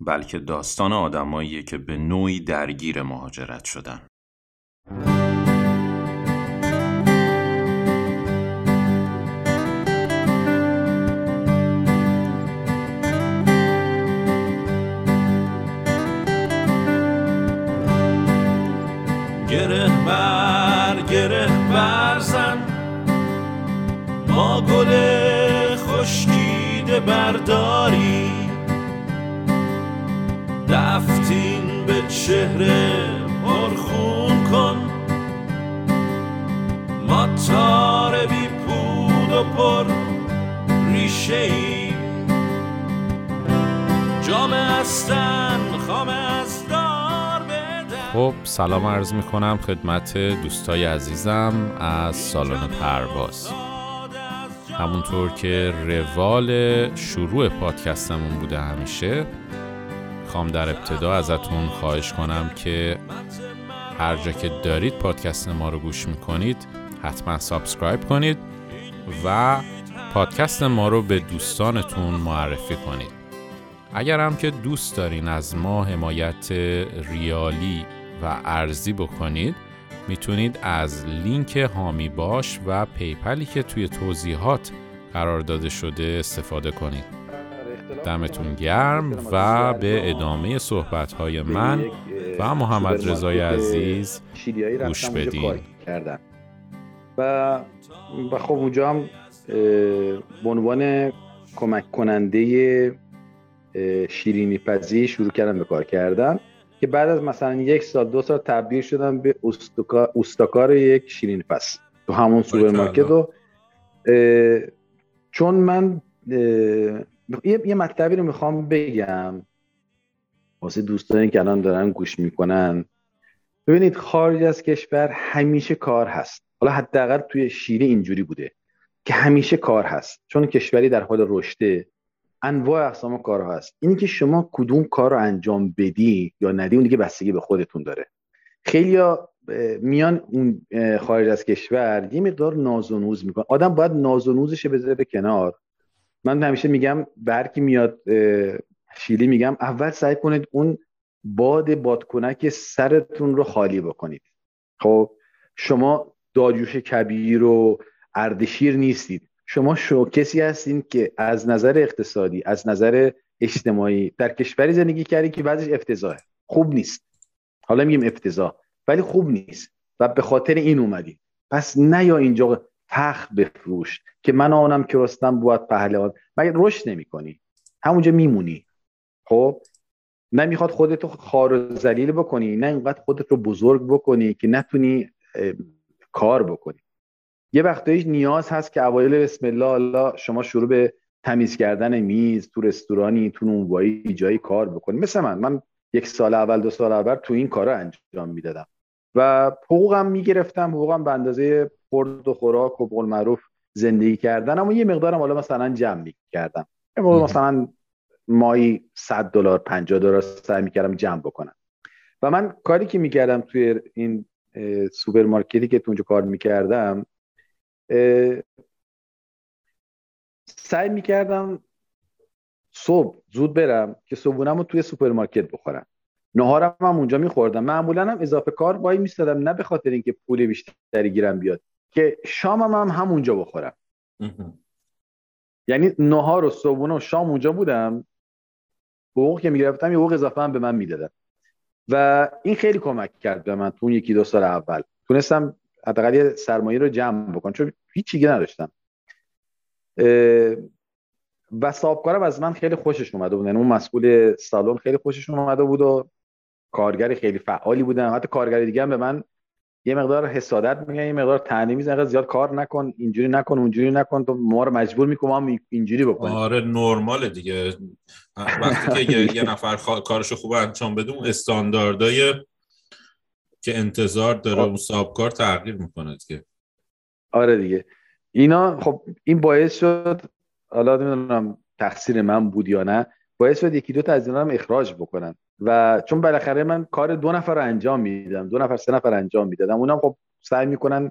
بلکه داستان آدماییه که به نوعی درگیر مهاجرت شدن. گره بر گره برزن ما گل خشکیده برداری. چهره پرخون کن. ما تار بی پود و پر ریشه ای جام استن خام از دار خب سلام عرض می کنم خدمت دوستای عزیزم از سالن پرواز. همونطور که روال شروع پادکستمون بوده همیشه می‌خوام در ابتدا ازتون خواهش کنم که هر جا که دارید پادکست ما رو گوش می‌کنید حتما subscribe کنید و پادکست ما رو به دوستانتون معرفی کنید. اگر هم که دوست دارین از ما حمایت ریالی و ارزی بکنید می‌تونید از لینک حامی باش و PayPal ی که توی توضیحات قرار داده شده استفاده کنید. دمتون گرم و به ادامه صحبت های من و محمد رضای عزیز گوش بدین. و و خب اونجا هم به عنوان کمک کننده شیرینی پزی شروع کردم به کار کردن که بعد از مثلا یک سال دو سال تبدیل شدم به اوستاکار یک شیرینی پز تو همون سوپرمارکت و چون من یه, یه مطلبی رو می‌خوام بگم. واسه دوستانی که الان دارن گوش می‌کنن. ببینید خارج از کشور همیشه کار هست. حالا حداقل توی شیلی اینجوری بوده که همیشه کار هست. چون کشوری در حال رشده. انواع اقسام کار هست. اینی که شما کدوم کار رو انجام بدی یا ندی اون دیگه بستگی به خودتون داره. خیلی میان اون خارج از کشور یه مقدار ناز و نوز میکن آدم باید ناز و نوزش بذاره به کنار. من همیشه میگم برکی میاد شیلی میگم اول سعی کنید اون باد بادکنک سرتون رو خالی بکنید. خب شما داجوش کبیر و اردشیر نیستید. شما شو کسی هستین که از نظر اقتصادی از نظر اجتماعی در کشوری زندگی کردی که بعضش افتضاحه. خوب نیست. حالا میگیم افتضاح ولی خوب نیست و به خاطر این اومدی. پس نه یا اینجا تخت بفروش که من آنم که رستم بود پهلوان. مگه رشد نمی کنی؟ همونجا میمونی خب؟ نمی‌خواد خودتو خار و ذلیل بکنی نه اینقدر خودت رو بزرگ بکنی که نتونی کار بکنی. یه وقتایی نیاز هست که اوایل بسم الله الله شما شروع به تمیز کردن میز تو رستورانی تو نونوایی جایی کار بکنی. مثل من. من یک سال اول دو سال اول تو این کار انجام می‌دادم. و حقوقم می‌گرفتم حقوقم به اندازه خورد و خوراک و بقول معروف زندگی کردن. اما یه مقدارم حالا مثلا جمع می‌کردم. مثلا مایی 100 دلار 50 دلار سعی می‌کردم جمع بکنم. و من کاری که می‌کردم توی این سوپرمارکتی که تو اونجا کار می‌کردم سعی می‌کردم صبح زود برم که صبحونم رو توی سوپرمارکت بخورم. نهارم هم اونجا میخوردم. معمولا هم اضافه کار وای میستادم نه به خاطر اینکه پول بیشتری گیرم بیاد. که شامم هم همونجا بخورم. یعنی نهار و صبحونه و شام اونجا بودم حقوق که می‌گرفتم یه حقوق اضافه هم به من می‌دادن. و این خیلی کمک کرد به من تو یکی دو سال اول. تونستم حداقل یه سرمایه رو جمع بکنم چون هیچ چیزی نداشتم. و صاحبکارم از من خیلی خوشش اومده بود. یعنی اون مسئول سالن خیلی خوشش اومده بود و کارگر خیلی فعالی بودم حتی کارگر دیگه هم به من یه مقدار حسادت میگن یه مقدار تنظیم می‌زنن زیاد کار نکن اینجوری نکن اونجوری نکن تو ما رو مجبور می‌کنم ما اینجوری بکنیم. آره نرماله دیگه. وقتی که یه نفر کارشو خوب انجام بده اون استانداردای که انتظار داره اون کار تغییر می‌کنه دیگه. آره دیگه. اینا خب این باعث شد حالا نمی‌دونم تقصیر من بود یا نه باعث شد یکی دو تا از اینا هم اخراج بکنن. و چون بالاخره من کار دو نفر رو انجام میدم دو نفر سه نفر انجام می‌دادم اونم خب سعی می‌کنن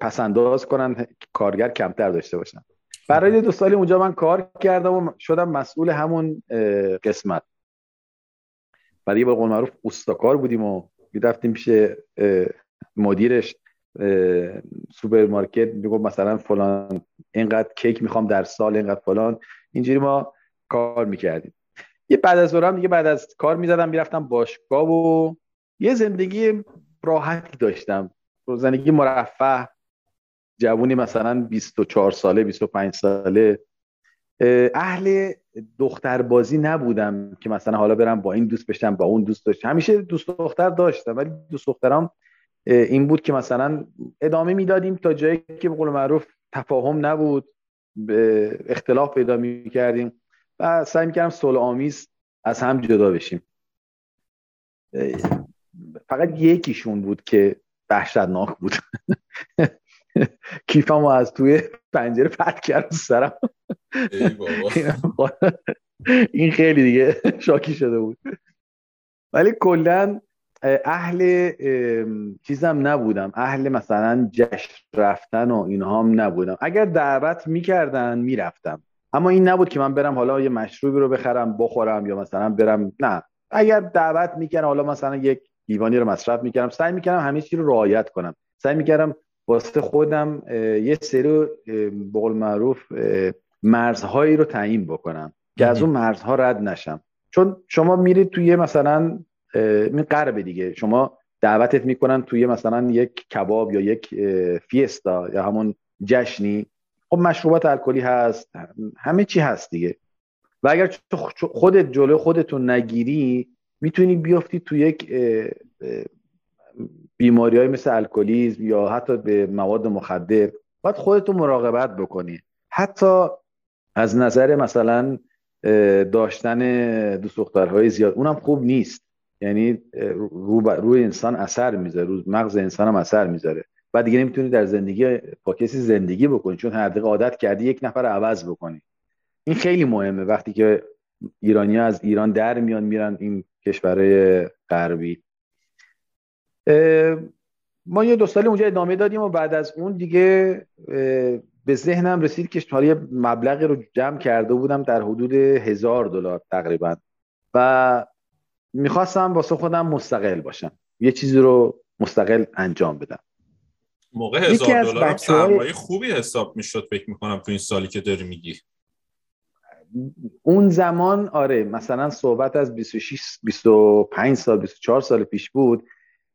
پس‌انداز کنن کارگر کمتر داشته باشن. برای دو سالی اونجا من کار کردم و شدم مسئول همون قسمت. بعد به قول معروف اوستاکار بودیم و می‌رفتیم پیش مدیرش سوپرمارکت می‌گفت مثلا فلان اینقدر کیک می‌خوام در سال اینقدر فلان. اینجوری ما کار می‌کردیم. یه بعد از هم دیگه بعد از کار می‌زدم می‌رفتم باشگاه و یه زندگی راحتی داشتم. زندگی مرفه جوونی مثلا 24 ساله 25 ساله. اهل دختر بازی نبودم که مثلا حالا برم با این دوست بشم با اون دوست داشتم همیشه دوست دختر داشتم ولی دوست دخترام این بود که مثلا ادامه می‌دادیم تا جایی که به قول معروف تفاهم نبود. اختلاف پیدا می‌کردیم. و سعی می‌کردم صلح آمیز از هم جدا بشیم. فقط یکیشون بود که وحشتناک بود. کیفمو از توی پنجره پرت کرد سرم. این خیلی دیگه شاکی شده بود. ولی کلا اهل چیزم نبودم. اهل مثلا جشن رفتن و اینها هم نبودم. اگر دعوت می‌کردن می‌رفتم. اما این نبود که من برم حالا یه مشروبی رو بخرم بخورم یا مثلا برم نه. اگر دعوت می‌کردن حالا مثلا یک دیوانی رو مصرف می‌کردم سعی می‌کردم همه چی رو رعایت کنم. سعی می‌کردم واسه خودم یه سری بقول معروف مرزهایی رو تعیین بکنم که از اون مرزها رد نشم. چون شما میرید توی مثلا این قربه دیگه. شما دعوتت می‌کنن توی مثلا یک کباب یا یک فیستا یا همون جشنی. خب مشروبات الکلی هست همه چی هست دیگه. و اگر خودت جلو خودتون نگیری می‌تونی بیافتی تو یک بیماری های مثل الکلیزم یا حتی به مواد مخدر. باید خودتون مراقبت بکنی. حتی از نظر مثلا داشتن دوست دخترهای زیاد اونم خوب نیست. یعنی رو روی انسان اثر می‌ذاره روی مغز انسان هم اثر می‌ذاره. بعد دیگه نمی‌تونی در زندگی با کسی زندگی بکنی چون هر دقیقه عادت کردی یک نفر عوض بکنی. این خیلی مهمه. وقتی که ایرانی از ایران در میان میرن این کشورهای غربی. ما یه دو سالی اونجا ادامه دادیم و بعد از اون دیگه به ذهنم رسید که حالا یه مبلغی رو جمع کرده بودم در حدود هزار دلار تقریبا. و می‌خواستم واسه خودم مستقل باشم. یه چیزی رو مستقل انجام بدم. موقع هزار دلار سرمایه خوبی حساب می‌شد فکر می‌کنم تو این سالی که داری میگی. اون زمان آره مثلا صحبت از 26 25 سال 24 سال پیش بود.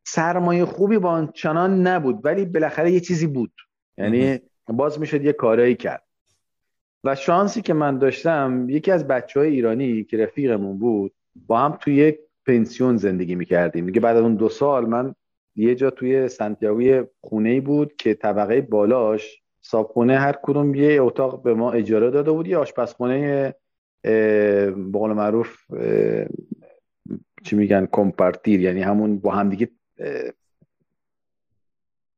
سرمایه خوبی با چنان نبود ولی بالاخره یه چیزی بود. یعنی باز می‌شد یه کارایی کرد. و شانسی که من داشتم یکی از بچه های ایرانی که رفیقمون بود با هم توی یک پنسیون زندگی می‌کردیم. میگه بعد از اون دو سال من یه جا توی سنتیاگوی خونه بود که طبقه بالاش صابخونه هر کدوم یه اتاق به ما اجاره داده بود یه آشپزخونه به قول معروف چی میگن کمپارتیر یعنی همون با هم دیگه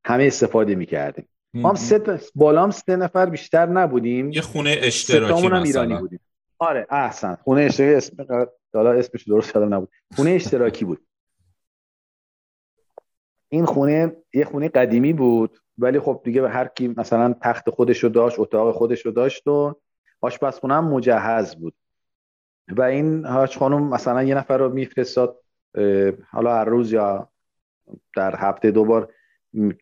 همه استفاده می‌کردیم. ما هم سه بالا هم سه نفر بیشتر نبودیم. یه خونه اشتراکی هم ایرانی بودیم. آره احسن. خونه اشتراکی اسم حالا اسمش درست یادم نبود. خونه اشتراکی بود. این خونه یه خونه قدیمی بود ولی خب دیگه هر کی مثلا تخت خودش رو داشت اتاق خودش رو داشت و آشپزخونه هم مجهز بود. و این هاش خانم مثلا یه نفر رو میفرستاد حالا هر روز یا در هفته دوبار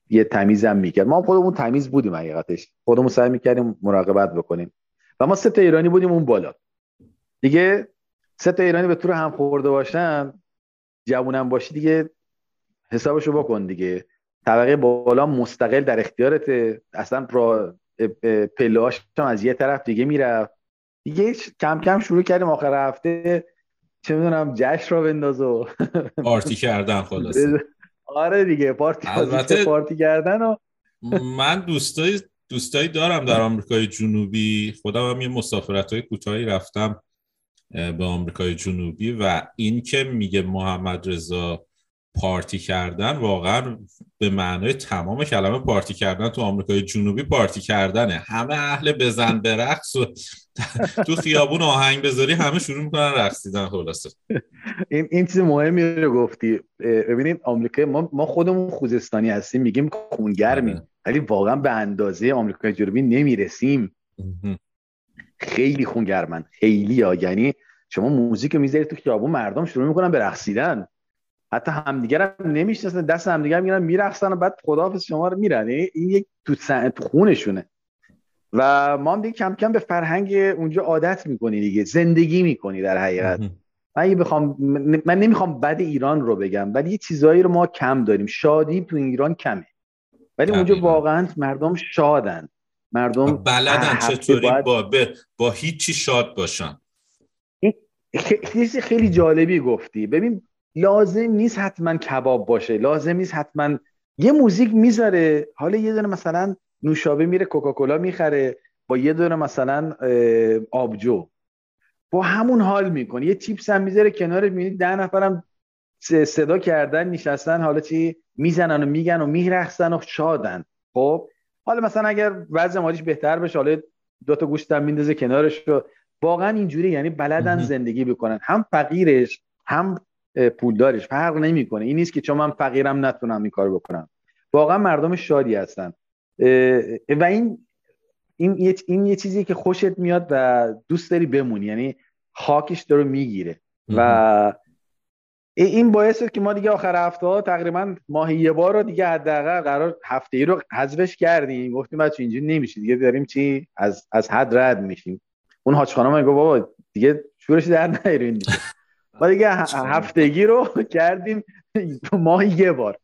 یه تمیزم می‌کرد. ما خودمون تمیز بودیم حقیقتش. خودمون سعی می‌کردیم مراقبت بکنیم. و ما سه ایرانی بودیم اون بالا. دیگه سه ایرانی به طور هم خورده باشن جوونم باشی دیگه حسابشو بکن دیگه. طبقه بالا مستقل در اختیارت اصلا را پلاش هم از یه طرف دیگه می‌رفت. دیگه کم کم شروع کردیم آخر هفته. چه می‌دونم جشن را بنداز و پارتی کردن خلاصه. آره دیگه پارتی البته پارتی کردن و من دوستای دوستایی دارم در آمریکای جنوبی. خودم هم یه مسافرت های کوتاهی رفتم به آمریکای جنوبی و این که میگه محمد رضا پارتی کردن واقعا به معنای تمام کلمه پارتی کردن تو آمریکای جنوبی پارتی کردنه. همه اهل بزن برقص و تو خیابون آهنگ بذاری همه شروع می‌کنن رقصیدن خلاصه. این این چیز مهمی رو گفتی. ببینید آمریکا ما ما خودمون خوزستانی هستیم میگیم خونگرمیم آره. ولی واقعا به اندازه آمریکای جنوبی نمی‌رسیم. خیلی خونگرمن خیلی ها یعنی شما موزیک می‌ذارید تو خیابون مردم شروع می‌کنن به رقصیدن. حتی همدیگر هم نمی‌شناسن دست همدیگر می‌گیرن میرقصن و بعد خداحافظ شما رو میرن. یعنی این یک تو, خونشونه. و ما هم دیگه کم کم به فرهنگ اونجا عادت می‌کنی دیگه. زندگی می‌کنی در حقیقت. من بخوام من نمی‌خوام بد ایران رو بگم ولی یه چیزایی رو ما کم داریم. شادی تو ایران کمه. ولی اونجا واقعا مردم شادن. مردم بلدن چطوری؟ با با هیچی شاد باشن. خیلی خیلی جالبی گفتی. ببین لازم نیست حتما کباب باشه. لازم نیست حتما یه موزیک می‌ذاره. حالا یه دونه مثلا نوشابه میره کوکاکولا می‌خره. با یه دونه مثلا آبجو. با همون حال می‌کنه. یه چیپس هم می‌ذاره کنار می‌بینی ده نفرم صدا کردن نشستن حالا چی؟ می‌زنن و میگن و میرخصن و شادن. خب؟ حالا مثلا اگر وضع مالیش بهتر بشه حالا دو تا گوشتم میندازه کنارش رو واقعا اینجوری یعنی بلدن زندگی بکنن. هم فقیرش هم پولدارش. فرق نمی‌کنه. این نیست که چون من فقیرم نتونم این کار بکنم. واقعا مردم شادی هستن. و این این این یه چیزی که خوشت میاد و دوست داری بمونی. یعنی خاکش داره می‌گیره. و این باعث که ما دیگه آخر هفته ها تقریبا ماهی یه بار رو دیگه حداقل قرار هفته ای رو حذفش کردیم. گفتیم بچه اینجوری نمیشه دیگه. داریم چی؟ از از حد رد میشیم. اون حاج خانم میگه بابا دیگه شورش در نیارین ما دیگه هفتگی رو کردیم ماهی یه بار.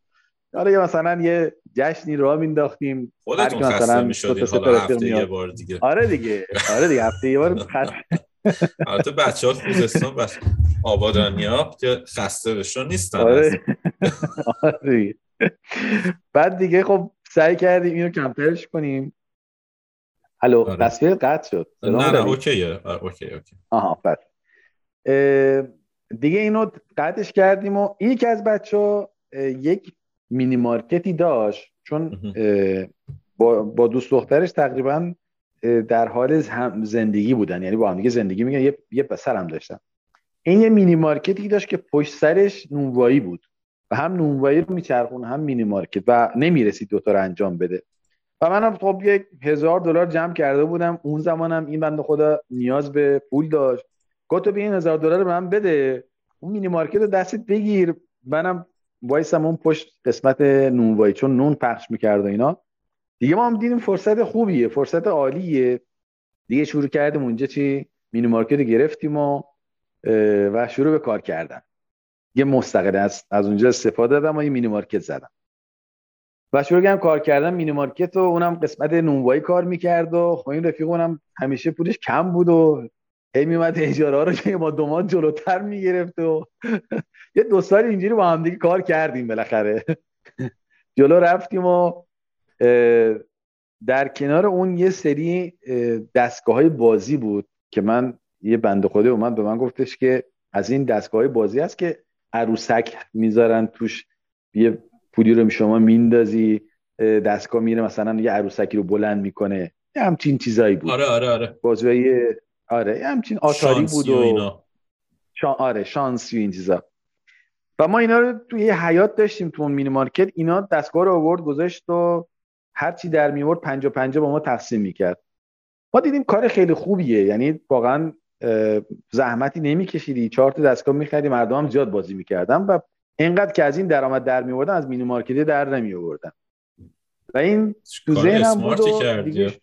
حالا یه مثلا یه جشنی رو مینداختیم خودتون خسته می‌شدین. حالا هفته یه بار دیگه. آره دیگه. آره دیگه هفته یه بار خسته. البته بچه ها خوزستان بس آبادانی ها که خسته بشون نیستن. آره. آره بعد دیگه خب سعی کردیم اینو کمترش کنیم. الو آره. تصویر قطع شد. نه نه OK ه. OK OK آها بس دیگه اینو قطعش کردیم و این که از بچه ها یک مینی مارکتی داشت. چون با, با دوست دخترش تقریبا در حال زندگی بودن. یعنی با هم دیگه زندگی میکنن یه یه پسر هم داشتن این یه مینی مارکتی داشت که پشت سرش نونوایی بود. و هم نونوایی رو میچرخوند هم مینی مارکت. و نمی‌رسید دوتا رو انجام بده. و منم خب یک هزار دلار جمع کرده بودم. اون زمانم این بنده خدا نیاز به پول داشت. تو این هزار دلار به من بده. اون مینی مارکت رو دستت بگیر. منم وایسم اون پشت قسمت نونوایی چون نون پخش می‌کرد و اینا. دیگه ما هم دیدیم فرصت خوبیه فرصت عالیه. دیگه شروع کردیم اونجا چی؟ مینی مارکت گرفتیم و و شروع به کار کردن. یه مستقل از از اونجا استعفا دادم و یه مینی مارکت زدم. و شروع کردم کار کردم مینی مارکت و اونم قسمت نونوایی کار می‌کرد و خب این رفیق اونم همیشه پولش کم بود و هی میومد اجاره ها رو که ما دومات جلوتر می‌گرفت و یه دو سال اینجوری با هم دیگه کار کردیم بالاخره. جلو رفتیم و در کنار اون یه سری دستگاه های بازی بود که من یه بنده خدا اومد به من گفتش که از این دستگاه های بازی هست که عروسک می‌ذارن توش یه پولی رو شما میندازی دستگاه میره مثلا یه عروسکی رو بلند می‌کنه. یه همچین چیزایی بود. آره آره آره. بازی آره همچین آتاری بود و اینا. آره شانسی و این چیزا. و ما اینا رو توی یه حیات داشتیم تو اون مینی مارکت اینا دستگاه رو آورد گذاشت و هر چی در میورد پنجا پنجا با ما تقسیم می‌کرد. ما دیدیم کار خیلی خوبیه یعنی واقعا زحمتی نمیکشیدی. چهار تا دستگاه می‌خری مردم هم زیاد بازی می‌کردن و اینقدر که از این درآمد در میوردن از مینی مارکت در نمی آوردن و این تو ذهنم بود دیگه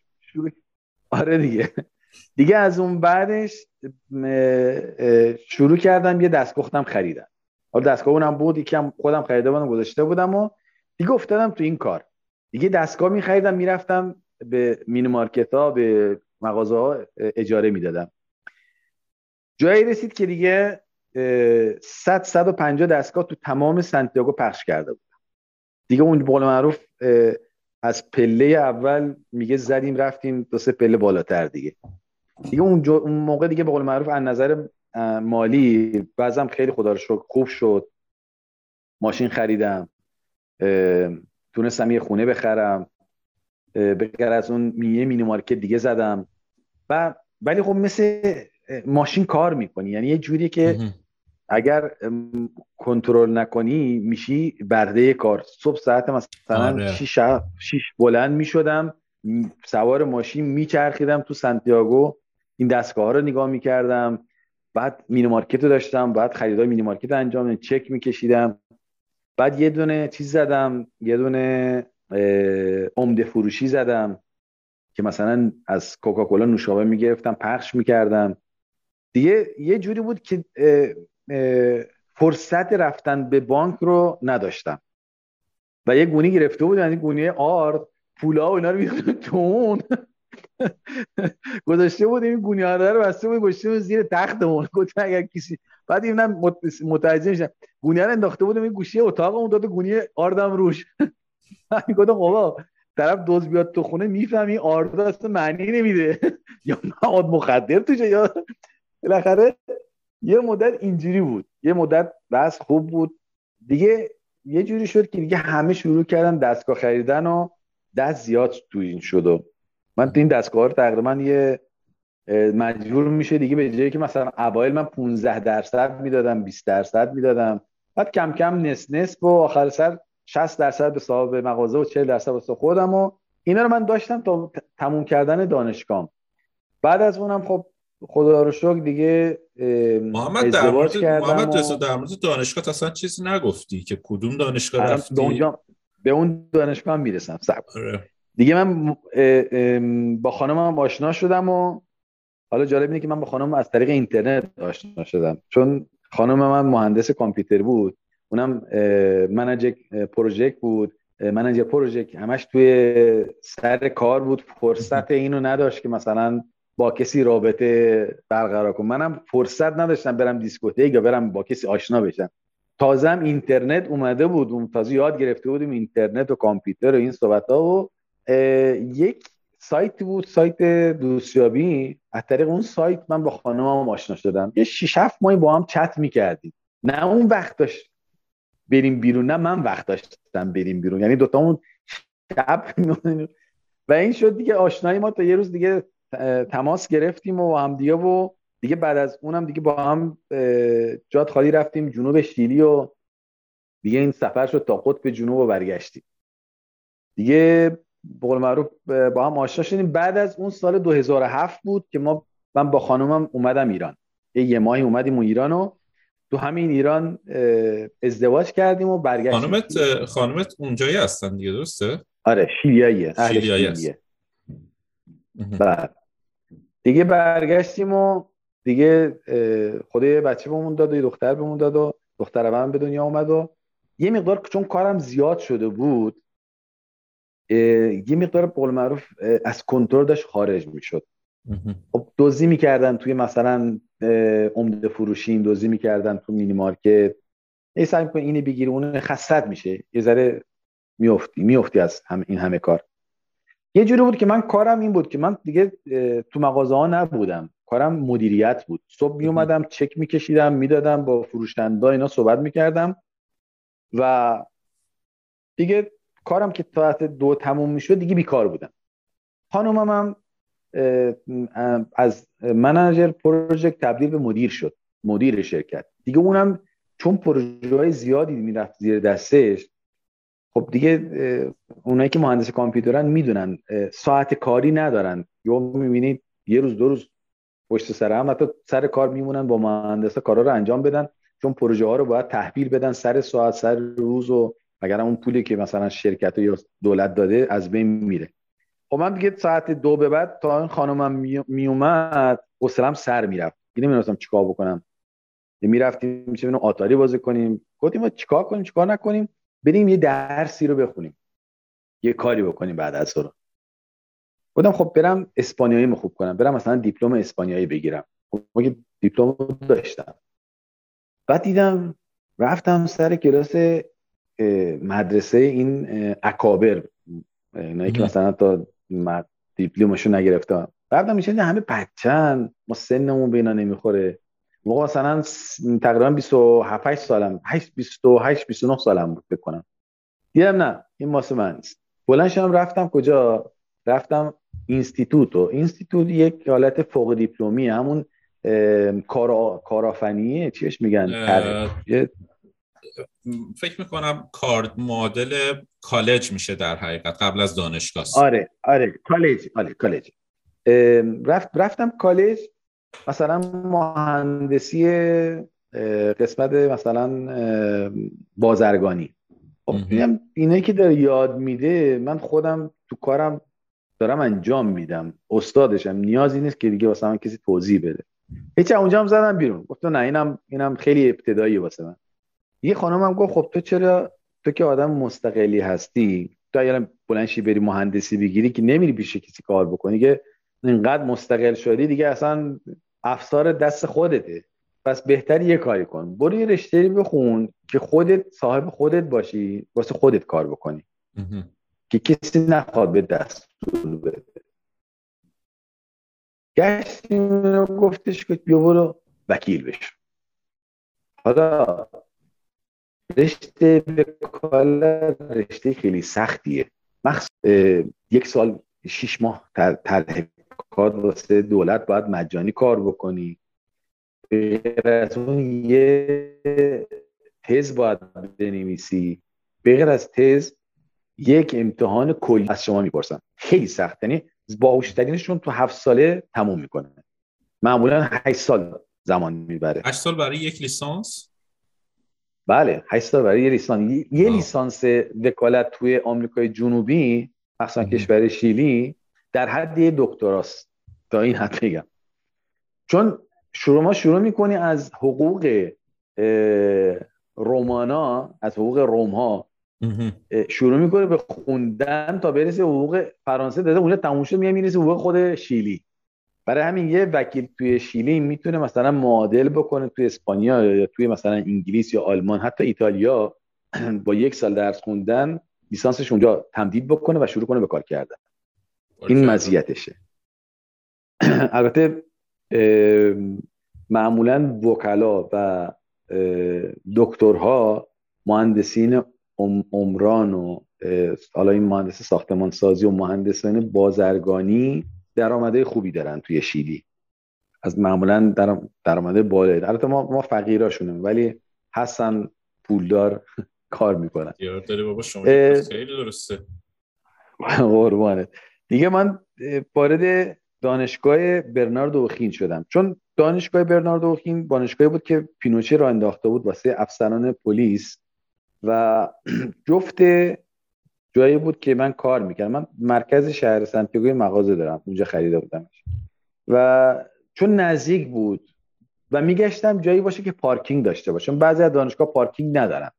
آره دیگه. دیگه از اون بعدش شروع کردم یه دستگاه خریدم. حالا دستگاه اونم بود یکم خودم خریده بودم گذاشته بودم و دیگه افتادم تو این کار. دیگه دستگاه میخریدم می‌رفتم به مینی مارکت ها به مغازه ها اجاره می‌دادم. جایی رسید که دیگه 100 150 دستگاه تو تمام سانتیاگو پخش کرده بودم. دیگه اون بقول معروف از پله اول میگه زدیم رفتیم دو سه پله بالاتر دیگه. دیگه اون, اون موقع دیگه به قول معروف از نظر مالی بعضم خیلی خدا رو شکر خوب شد. ماشین خریدم. تونستم یه خونه بخرم. بگر از اون یه مینی مارکت دیگه زدم. و ولی خب مثل ماشین کار می‌کنی. یعنی یه جوری که اگر کنترل نکنی میشی برده کار. صبح ساعت مثلا آره. شیش, شیش بلند می‌شدم. سوار ماشین میچرخیدم تو سانتیاگو. این دستگاه ها رو نگاه می‌کردم بعد مینی مارکت رو داشتم بعد خریدای مینی مارکت انجام چک میکشیدم. بعد یه دونه چیز زدم یه دونه عمده فروشی زدم که مثلا از کوکاکولا نوشابه می‌گرفتم پخش می‌کردم. دیگه یه جوری بود که فرصت رفتن به بانک رو نداشتم. و یه گونی گرفته بود یعنی گونی آرد پولا و اینا رو تو اون. گذاشته بود این گونی رو بسته بود گذاشته بود زیر تختمون. گفت اگر کسی بعد اینم متوجه میشم گونی رو انداخته بودم این گوشی اتاق اون داد گونی آردم روش. گفتم بابا طرف دوز بیاد تو خونه می‌فهمی آرد اصلا معنی نمیده. یا مواد مخدر توشه یا بالاخره یه مدت اینجوری بود. یه مدت بس خوب بود. دیگه یه جوری شد که دیگه همه شروع کردن دستگاه خریدن و دست زیاد تو این شد و من این دستگاه رو تقریبا یه مجبور میشه دیگه به جایی که مثلا اوایل من 15 درصد می‌دادم 20 درصد می‌دادم. بعد کم کم نس نس و آخر سر 60 درصد به صاحب مغازه و 40 درصد به خودم و اینا رو من داشتم تا تموم کردن دانشگاه بعد از اونم خب خدا رو شکر دیگه محمد در مورد محمد و... در مورد دانشگاه اصلا چیزی نگفتی که کدوم دانشگاه رفتی؟ به اون دانشگاه هم می‌رسم آره. دیگه من با خانمم آشنا شدم و حالا جالب اینه که من با خانم از طریق اینترنت آشنا شدم. چون خانم من مهندس کامپیوتر بود. اونم منجر پروژکت بود. منجر پروژکت همش توی سر کار بود. فرصت اینو نداشت که مثلا با کسی رابطه برقرار کنم. منم فرصت نداشتم برم دیسکوتک یا برم با کسی آشنا بشم. تازم اینترنت اومده بود. اون تازه یاد گرفته بودیم اینترنت و کامپیوتر و این صحبت ها و یک سایت بود سایت دوستیابی. از طریق اون سایت من با خانمم آشنا شدم. یه 6 7 ماهی با هم چت می‌کردیم. نه اون وقت داشت بریم بیرون نه من وقت داشتم بریم بیرون. یعنی دوتامون شب و این شد دیگه آشنایی ما تا یه روز دیگه تماس گرفتیم و هم دیگه و دیگه بعد از اونم دیگه با هم جاد خالی رفتیم جنوب شیلی و دیگه این سفر شد تا قطب جنوب و برگشتیم. دیگه بقول معروف با هم آشنا شدیم. بعد از اون سال 2007 بود که ما من با خانومم اومدم ایران. یه ماهی اومدیم اون ایران و تو همین ایران ازدواج کردیم و برگشتیم. خانومت خانومت اونجایی هستن دیگه درسته؟ آره شیلیاییه شیلیاییه بعد دیگه برگشتیم و دیگه خدای بچه بهمون داد و یه دختر بهمون داد و دختر من به دنیا اومد و یه مقدار چون کارم زیاد شده بود یه مقدار قول معروف از کنترل داشت خارج می‌شد. خب دوزی می‌کردن توی مثلا عمده فروشین دوزی می‌کردن تو مینی مارکت. ای سعی می‌کنی اینی بگیری اون خستت میشه. یه ذره میفتی میفتی از هم این همه کار. یه جوری بود که من کارم این بود که من دیگه تو مغازه ها نبودم. کارم مدیریت بود. صبح می اومدم چک میکشیدم می‌دادم با فروشنده اینا صحبت می‌کردم. و دیگه کارم که تا دو تموم می‌شد دیگه بیکار بودم. خانومم هم از منجر پروژه تبدیل به مدیر شد مدیر شرکت. دیگه اونم چون پروژه های زیادی می‌رفت زیر دستش خب دیگه اونایی که مهندس کامپیوترن می‌دونن ساعت کاری ندارن. یا می‌بینید یه روز دو روز پشت سر هم حتی سر کار میمونن با مهندس کارا رو انجام بدن. چون پروژه ها رو باید تحویل بدن سر ساعت سر روز و اگر اون پولی که مثلا شرکت یا دولت داده از بین میره. خب من دیگه ساعت دو به بعد تا این خانمم میومد حوصلم سر می‌رفت. دیگه نمی‌دونستم چیکار بکنم. می‌رفتیم چه آتاری بازی کنیم. گفتیم چیکار کنیم چیکار نکنیم؟ بریم یه درسی رو بخونیم. یه کاری بکنیم بعد از رو گفتم خب برم اسپانیایی خوب کنم. برم مثلا دیپلم اسپانیایی بگیرم. خب ما دیپلم داشتم. بعد دیدم رفتم سر کلاس مدرسه این اکابر. اینایی که مثلا تا دیپلمشو نگرفتن بعدم میشه همه بچن ما سنمون به اینا نمی‌خوره. موقع مثلا تقریبا 27 سالم 8 28 29 سالم بود بکنم دیدم نه این واسه من نیست. بلند شدم رفتم کجا؟ رفتم instituto institute یک حالت فوق دیپلمی همون کار کاردانیه. چیش میگن؟ فکر می‌کنم کارد مدل کالج میشه در حقیقت قبل از دانشگاه. آره آره کالج آره کالج. رفت رفتم کالج مثلا مهندسی قسمت مثلا بازرگانی. خب اینایی که داره یاد میده من خودم تو کارم دارم انجام میدم. استادشم نیازی نیست که دیگه واسه من کسی توضیح بده. هیچ اونجا هم زدم بیرون. گفت نه اینم اینم خیلی ابتدایی واسه من. یه خانم گفت خب تو چرا تو که آدم مستقلی هستی؟ تو اگر بلنشی بری مهندسی بگیری که نمیری پیش کسی کار بکنی که اینقدر مستقل شدی دیگه اصلا افسار دست خودته. پس بهتر یه کاری کن. برو یه رشته بخون که خودت صاحب خودت باشی واسه خودت کار بکنی. که کسی نخواد به دست بده. گشتیم گفتش که بیا برو وکیل بشو. حالا رشته وکالت رشته خیلی سختیه. مخصوص یک سال شیش ماه طرح کار واسه دولت باید مجانی کار بکنی. غیر از اون یه تز باید بنویسی. غیر از تز یک امتحان کلی از شما می‌پرسن. خیلی سخت. یعنی باهوشترینشون تو هفت ساله تموم می‌کنه. معمولا هشت سال زمان می‌بره. هشت سال برای یک لیسانس؟ بله هشت سال برای یه لیسانس یه لیسانس وکالت توی آمریکای جنوبی مخصوصا کشور شیلی در حد یه دکتراست. تا این حد بگم. چون شروع ما شروع می‌کنی از حقوق رومانا از حقوق روم ها شروع می‌کنه به خوندن تا برسه حقوق فرانسه. داده اونجا تموم شد میاد می‌رسه حقوق خود شیلی. برای همین یه وکیل توی شیلی می‌تونه مثلا معادل بکنه توی اسپانیا یا توی مثلا انگلیس یا آلمان حتی ایتالیا با یک سال درس خوندن لیسانسش اونجا تمدید بکنه و شروع کنه به کار کردن. این مزیتشه. البته معمولا وکلا و دکترها مهندسین عمران و حالا این مهندس ساختمان سازی و مهندسان بازرگانی درآمده خوبی دارن توی شیلی. از معمولا درآمده بالا البته ما ما فقیراشونیم ولی هستن پولدار کار می‌کنن. داره بابا شما خیلی درسته. قربانت. دیگه من وارد دانشگاه برنارد اوخین شدم. چون دانشگاه برنارد اوخین دانشگاهی بود که پینوچه را انداخته بود واسه افسران پلیس و جفت جایی بود که من کار می‌کردم. من مرکز شهر سنتیاگوی مغازه دارم. اونجا خریده بودمش. و چون نزدیک بود و میگشتم جایی باشه که پارکینگ داشته باشه بعضی از دانشگاه پارکینگ ندارن.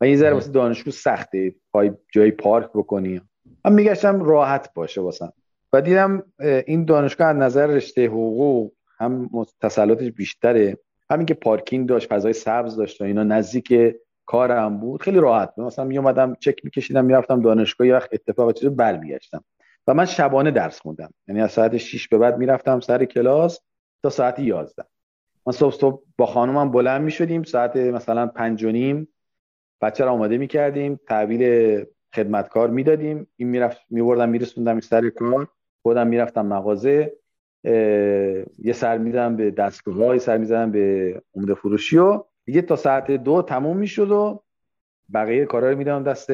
و این ذره واسه دانشجو سخته. پای جایی پارک بکنی. من میگشتم راحت باشه واسم. و دیدم این دانشگاه از نظر رشته حقوق هم تسلطش بیشتره. همین که پارکینگ داشت فضای سبز داشت و اینا نزدیک کارم بود خیلی راحت. بود مثلا می اومدم چک میکشیدم می‌رفتم دانشگاه یه وقت اتفاق چیزو برمیگشتم. و من شبانه درس خوندم. یعنی از ساعت 6 به بعد می‌رفتم سر کلاس تا ساعت 11 من صبح صبح با خانومم بلند می‌شدیم. ساعت مثلا 5 و نیم بچه رو آماده می‌کردیم. تحویل خدمتکار می‌دادیم. این می‌رفت میبردم میرسوندم سر کار. خودم می‌رفتم مغازه. یه سر می‌زدم به دستگاه یه سر می‌زدم به عمده فروشی و دیگه تا ساعت دو تموم می‌شد و بقیه کارا رو میدم دست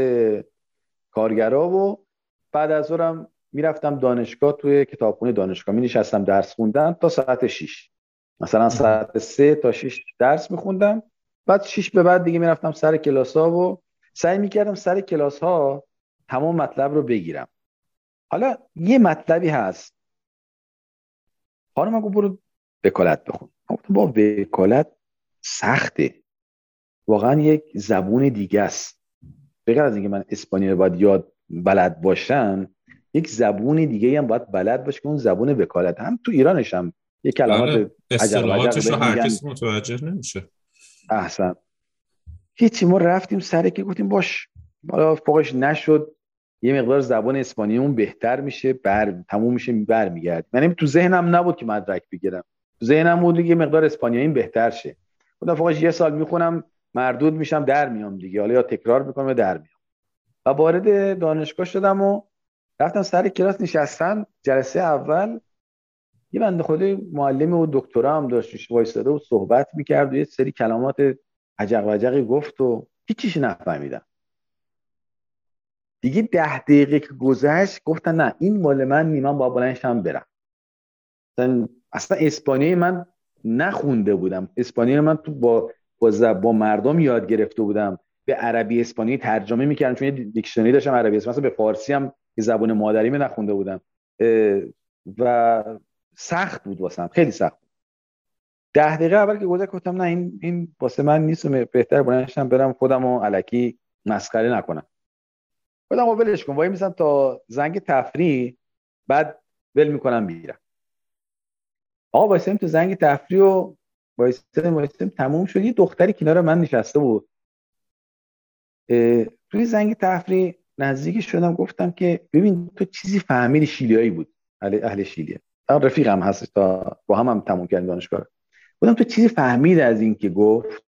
کارگرا و بعد از اونم می‌رفتم دانشگاه توی کتابخونه دانشگاه. می نشستم درس خوندم تا ساعت 6 مثلا ساعت سه تا 6 درس میخوندم. بعد 6 به بعد دیگه می‌رفتم سر کلاس ها و سعی می‌کردم سر کلاس ها تمام مطلب رو بگیرم. حالا یه مطلبی هست. خانم گفت برو وکالت بخون. با وکالت؟ سخته. واقعا یک زبون دیگه است. بغیر از اینکه من اسپانیایی باید یاد بلد باشم یک زبون دیگه هم باید بلد باشه که اون زبون وکالت. هم تو ایرانش هم یک کلمات بله، اصطلاحاتش رو هر کسی متوجه نمیشه. احسن. هیچی ما رفتیم سره که گفتیم باش حالا فوقش نشد. یه مقدار زبان اسپانیمون بهتر میشه بر تموم میشه برمیگرد. یعنی تو ذهنم نبود که مدرک بگیرم. تو ذهنم بود یه مقدار اسپانیایی بهتر شه. خدا فوقش یه سال می‌خونم مردود میشم در میام دیگه. حالا یا تکرار می‌کنم یا در میام. و وارد دانشگاه شدم و رفتم سر کلاس نشستم جلسه اول یه بنده خدای معلمی و دکترا هم داشت وایستاده و صحبت می‌کرد و یه سری کلمات عجق و گفت و هیچیش نفهمیدم. دیگه ده دقیقه که گذشت گفتن نه این مال من نی من با بلنشم برم. اصلا اسپانیایی من نخونده بودم. اسپانیایی من تو با با, با مردم یاد گرفته بودم. به عربی اسپانیایی ترجمه می‌کردم چون یه دیکشنری داشتم عربی اسپانیایی. به فارسی هم که زبان مادری نخونده بودم. و سخت بود واسم. خیلی سخت بود. ده دقیقه اول که گذشت گفتم نه این این واسه من نیست و بهتر برم خودم و علکی مسخره نکنم. خودم رو ولش کن. وای میسم تا زنگ تفریح بعد ول می‌کنم میرم آقا وایسیم تو زنگ تفریح و وایسیم وایسیم تموم شد. یه دختری کنار من نشسته بود. توی زنگ تفریح نزدیک شدم گفتم که ببین تو چیزی فهمیدی شیلیایی بود. اهل, اهل شیلیه. رفیقم هست تا با هم هم تموم کردیم دانشگاه. گفتم تو چیزی فهمید از این که گفت؟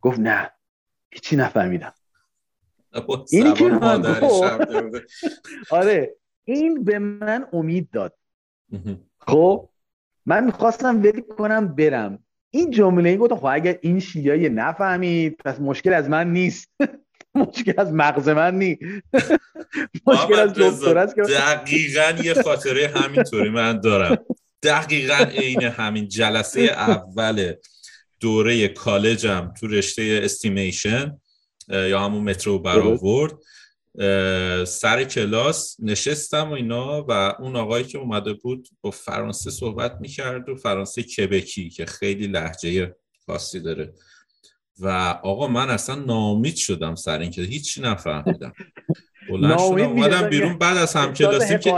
گفت نه. هیچی نفهمیدم. اینی که من آره این به من امید داد. خب من می‌خواستم ولی کنم برم. این جمله این گفتم خب اگر این شیعه نفهمید پس مشکل از من نیست. مشکل از مغز من نیست مشکل از دکتر است دقیقا یه خاطره همینطوری من دارم. دقیقا عین همین جلسه اول دوره کالجم تو رشته استیمیشن یا همون مترو برآورد. سر کلاس نشستم و اینا و اون آقایی که اومده بود با فرانسه صحبت می‌کرد و فرانسه کبکی که خیلی لحجه خاصی داره. و آقا من اصلا نامید شدم سر اینکه هیچ نفهمیدم. بلند شدم اومدم بیرون بعد از همکلاسیم که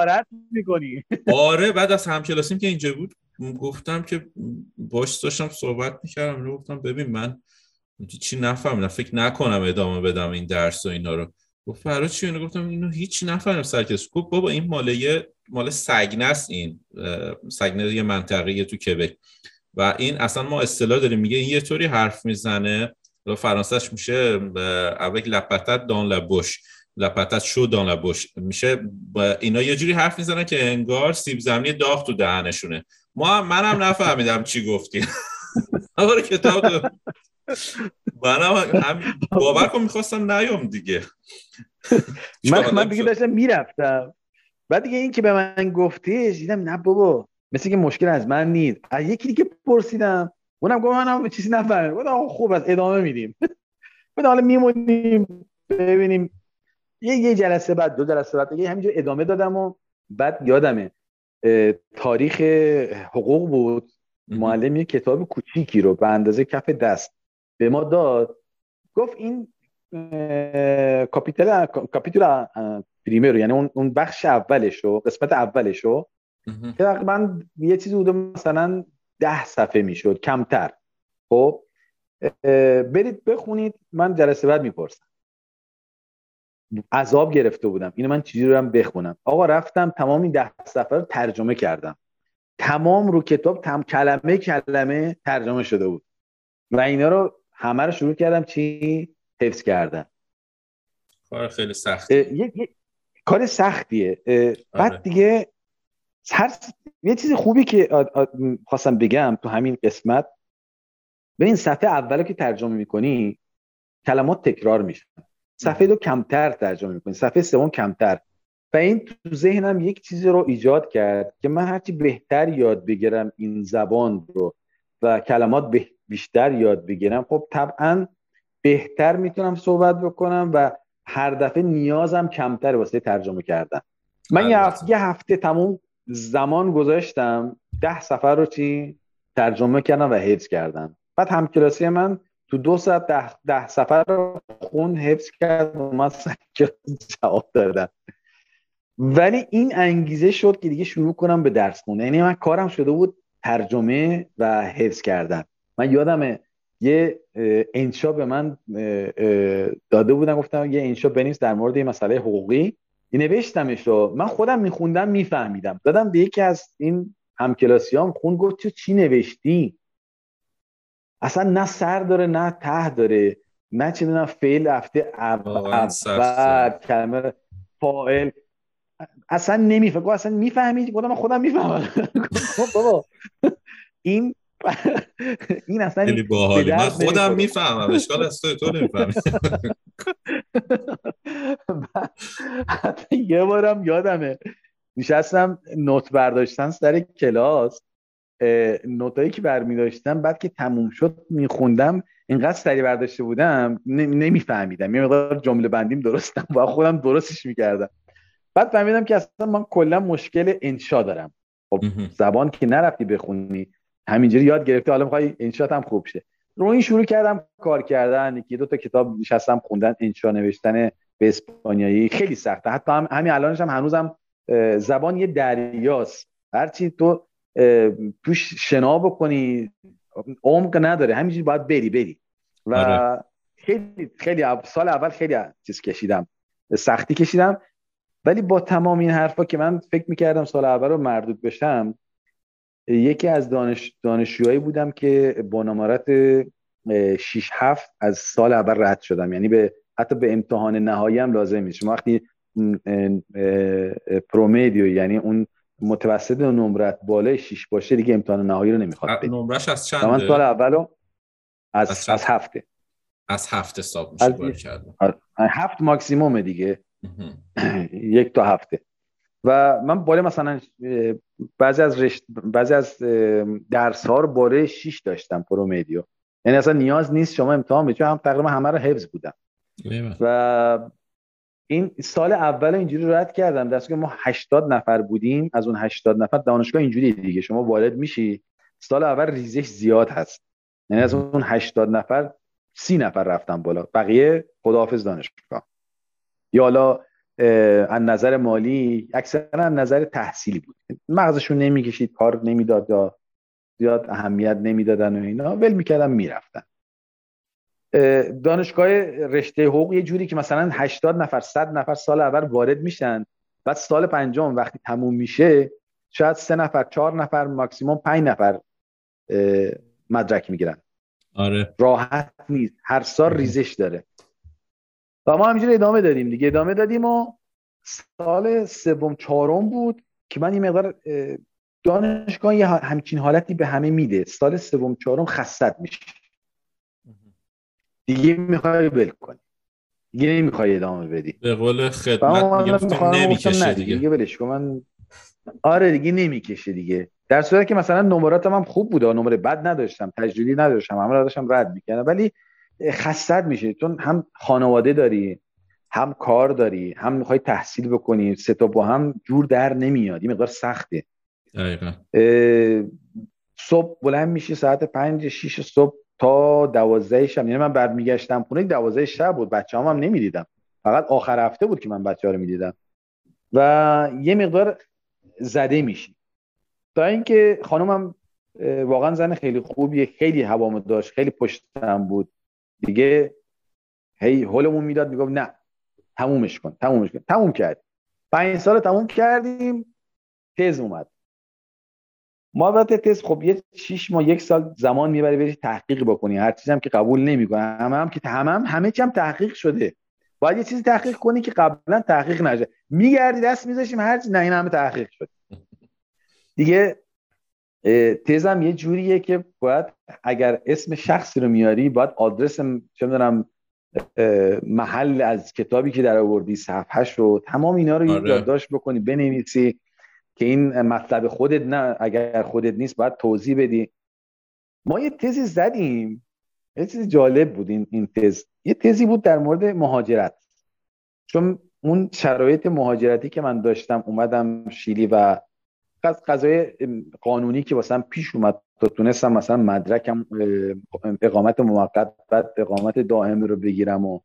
آره بعد از همکلاسیم که اینجا بود گفتم که باش داشتم صحبت می‌کردم گفتم ببین من چی نفهمیدم فکر نکنم ادامه بدم این درس و اینا رو. گفت فرا چی؟ اینو گفتم اینو هیچ نفهمیدم سرکس گفت بابا این مال مال سگنه است این سگنه یه منطقه تو کبک. و این اصلا ما اصطلاح داریم میگه این یه طوری حرف می‌زنه فرانسهش میشه اوک لپتت دان لبوش لپتت شو دان لبوش میشه اینا یه جوری حرف می‌زنن که انگار سیب زمینی داغ تو دهنشونه. ما منم نفهمیدم چی گفتی. آره کتاب منم هم باور کن می‌خواستم نیام دیگه. من من دیگه داشتم می‌رفتم. بعد دیگه این که به من گفتی دیدم نه بابا مثل که مشکل از من نیست. از یکی دیگه پرسیدم. اونم گفت منم چیزی نفهمیدم. گفتم خوب از ادامه میدیم. بعد حالا میمونیم ببینیم. یه یه جلسه بعد دو جلسه بعد دیگه همینجور ادامه دادم و بعد یادمه تاریخ حقوق بود. معلم یه کتاب کوچیکی رو به اندازه کف دست به ما داد. گفت این کاپیتل کاپیتول پریمر یعنی اون اون بخش اولش رو قسمت اولش رو که تقریبا یه چیزی بوده مثلا ده صفحه می‌شد کمتر. خب برید بخونید من جلسه بعد می‌پرسم. عذاب گرفته بودم. اینو من چیزی رو هم بخونم؟ آقا رفتم تمام این ده صفحه رو ترجمه کردم. تمام رو کتاب تم کلمه کلمه ترجمه شده بود. و اینا رو همه رو شروع کردم چی؟ حفظ کردن. کار خیلی سختیه کار سختیه. بعد آره. دیگه هر یه چیز خوبی که خواستم بگم تو همین قسمت این صفحه اول که ترجمه می‌کنی کلمات تکرار میشن صفحه دو کمتر ترجمه می‌کنی. صفحه سوم کمتر. و این تو ذهنم یک چیزی رو ایجاد کرد که من هرچی بهتر یاد بگیرم این زبان رو و کلمات بیشتر یاد بگیرم. خب طبعا بهتر می‌تونم صحبت بکنم و هر دفعه نیازم کمتر واسه ترجمه کردن. من یه هفته, یه هفته تموم زمان گذاشتم. ده سفر رو چی؟ ترجمه کردم و حفظ کردم. بعد همکلاسی من تو دو ساعت ده, ده سفر رو خون حفظ کرد و من جواب دادم. ولی این انگیزه شد که دیگه شروع کنم به درس خونه یعنی من کارم شده بود ترجمه و حفظ کردن. من یادمه یه انشا به من داده بودن گفتم یه انشا بنویس در مورد یه مسئله حقوقی. نوشتمش رو. من خودم میخوندم میفهمیدم. دادم به یکی از این همکلاسیام خون گفت تو چی نوشتی؟ اصلا نه سر داره نه ته داره. نه چه می‌دونم فعل هفته اول کلمه فاعل. اصلا نمیفهم. اصلا می‌فهمی؟ گفتم من خودم می‌فهمم. بابا. این این اصلا خیلی باحالی من خودم می‌فهمم. اشکال از تو تو نمی‌فهمی. حتی یه بارم یادمه. نشستم نوت برداشتن سر کلاس. نوتایی که برمی داشتم بعد که تموم شد میخوندم اینقدر سری برداشته بودم نمیفهمیدم. یه مقدار جمله بندیم درستم و خودم درستش می‌کردم. بعد فهمیدم که اصلا من کلا مشکل انشا دارم. خب زبان که نرفتی بخونی همینجوری یاد گرفتی حالا می‌خوای انشات هم خوب شه. رو این شروع کردم کار کردن یکی دو تا کتاب نشستم خوندن انشا نوشتن به اسپانیایی. خیلی سخته. حتی هم همین الانش هم هنوزم زبان یه دریاست. هرچی تو توش شنا بکنی عمق نداره. همینجوری باید بری بری. و آره. خیلی خیلی سال اول خیلی چیز کشیدم. سختی کشیدم. ولی با تمام این حرفا که من فکر می‌کردم سال اول رو مردود بشم یکی از دانش دانشجوهایی بودم که با نمارت 6 7 از سال اول رد شدم. یعنی به حتی به امتحان نهایی هم لازم میشه وقتی پرومدیو یعنی اون متوسط نمرت بالای 6 باشه دیگه امتحان نهایی رو نمی‌خواد نمرش از چند من سال اولو از از, از هفته. از هفته حساب میشه هفت ماکسیموم دیگه. یک تا هفته. و من بالا مثلا بعضی از رشت بعضی از درس ها رو باره 6 داشتم پرومدیو یعنی اصلا نیاز نیست شما امتحان بدید هم تقریبا همه رو حفظ بودم. و این سال اول اینجوری رد کردم دست که ما 80 نفر بودیم از اون 80 نفر دانشگاه اینجوری دیگه شما وارد میشی سال اول ریزش زیاد هست. یعنی از اون 80 نفر سی نفر رفتم بالا بقیه خداحافظ دانشگاه. یا حالا از نظر مالی اکثرا از نظر تحصیلی بود. مغزشون نمی‌کشید کار نمی‌داد یا زیاد اهمیت نمی‌دادن و اینا. ول می‌کردن می‌رفتن. دانشگاه رشته حقوق یه جوری که مثلا 80 نفر 100 نفر سال اول وارد میشن. بعد سال پنجم وقتی تموم میشه شاید سه نفر چهار نفر ماکسیموم پنج نفر مدرک می‌گیرن. آره. راحت نیست. هر سال ریزش داره. و ما همینجوری ادامه دادیم دیگه. ادامه دادیم و سال سوم چهارم بود که من این مقدار دانشگاه یه همچین حالتی به همه میده. سال سوم چهارم خستت میشه. دیگه می‌خوای ول کنی. دیگه نمی‌خوای ادامه بدی. به قول خدمت نمی‌کشه دیگه. دیگه ولش کن. من آره دیگه نمی‌کشه دیگه. در صورتی که مثلا نمراتم هم خوب بود. نمره بد نداشتم. تجربی نداشتم. همه رو داشتم رد می‌کردم. ولی خستت میشه. چون هم خانواده داری هم کار داری هم می‌خوای تحصیل بکنی سه تا با هم جور در نمیاد. این مقدار سخته. دقیقا. صبح بلند میشه ساعت پنج شیش صبح تا دوازده شب. یعنی من بعد میگشتم خونه دوازده شب بود. بچه هم, هم نمی‌دیدم. فقط آخر هفته بود که من بچه ها رو می‌دیدم. و یه مقدار زده میشی. تا اینکه خانومم واقعا زن خیلی خوبیه. خیلی هوامو داشت. خیلی پشتم بود. دیگه هی هولمون می‌داد می‌گفت نه تمومش کن تمومش کن. تموم کرد. پنج سال تموم کردیم تز اومد. ما وقت تز خب یه شیش ماه یک سال زمان می‌بری بری تحقیق بکنی. هر چیزی هم که قبول نمی‌کنه همه هم که همه هم همه هم تحقیق شده. باید یه چیزی تحقیق کنی که قبلا تحقیق نشه. میگردی دست میذاشیم هر نه این همه تحقیق شد دیگه تزم یه جوریه که باید اگر اسم شخصی رو میاری باید آدرس چه می‌دونم محل از کتابی که در آوردی صفحهش رو تمام اینا رو آره. یادداشت بکنی بنویسی که این مطلب خودت نه اگر خودت نیست باید توضیح بدی. ما یه تزی زدیم. یه چیزی جالب بود این, این تز. یه تزی بود در مورد مهاجرت. چون اون شرایط مهاجرتی که من داشتم اومدم شیلی و از قضای قانونی که واسم پیش اومد تا تونستم مثلا مدرکم اقامت موقت بعد اقامت دائم رو بگیرم و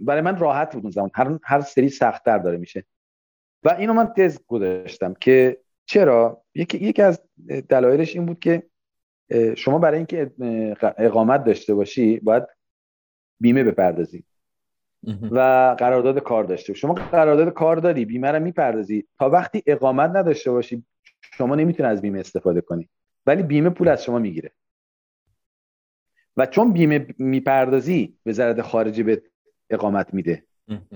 برای من راحت بود اون زمان. هر, هر سری سختتر داره میشه. و اینو من تز گذاشتم که چرا؟ یکی, یکی از دلایلش این بود که شما برای اینکه اقامت داشته باشی باید بیمه بپردازی و قرارداد کار داشته شما قرارداد کار داری بیمه رو می‌پردازی. تا وقتی اقامت نداشته باشی شما نمی‌تونی از بیمه استفاده کنی. ولی بیمه پول از شما می‌گیره. و چون بیمه می‌پردازی وزارت خارجه به اقامت میده.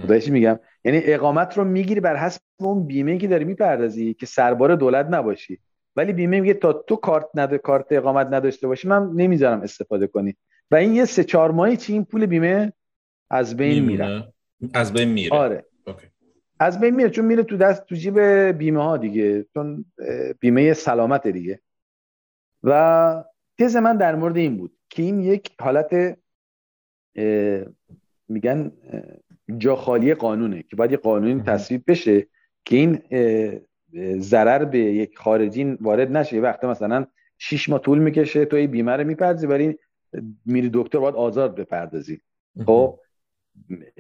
خدایشی میگم. یعنی اقامت رو می‌گیری بر حسب اون بیمه که داری می‌پردازی که سربار دولت نباشی. ولی بیمه میگه تا تو کارت ند... کارت اقامت نداشته باشی من نمی‌ذارم استفاده کنی. و این یه سه چهار ماهی چی؟ این پول بیمه از بین میره از بین میره. آره. از بین میره چون میره تو دست تو جیب بیمه ها دیگه چون بیمه سلامت دیگه. و تز من در مورد این بود که این یک حالت میگن جا خالی قانونه که باید یه قانونی تصویب بشه که این ضرر به یک خارجی وارد نشه. یه وقت مثلا شیش ماه طول می‌کشه تو این بیمه رو می‌پردازی ولی میری دکتر باید آزاد بپردازی. خب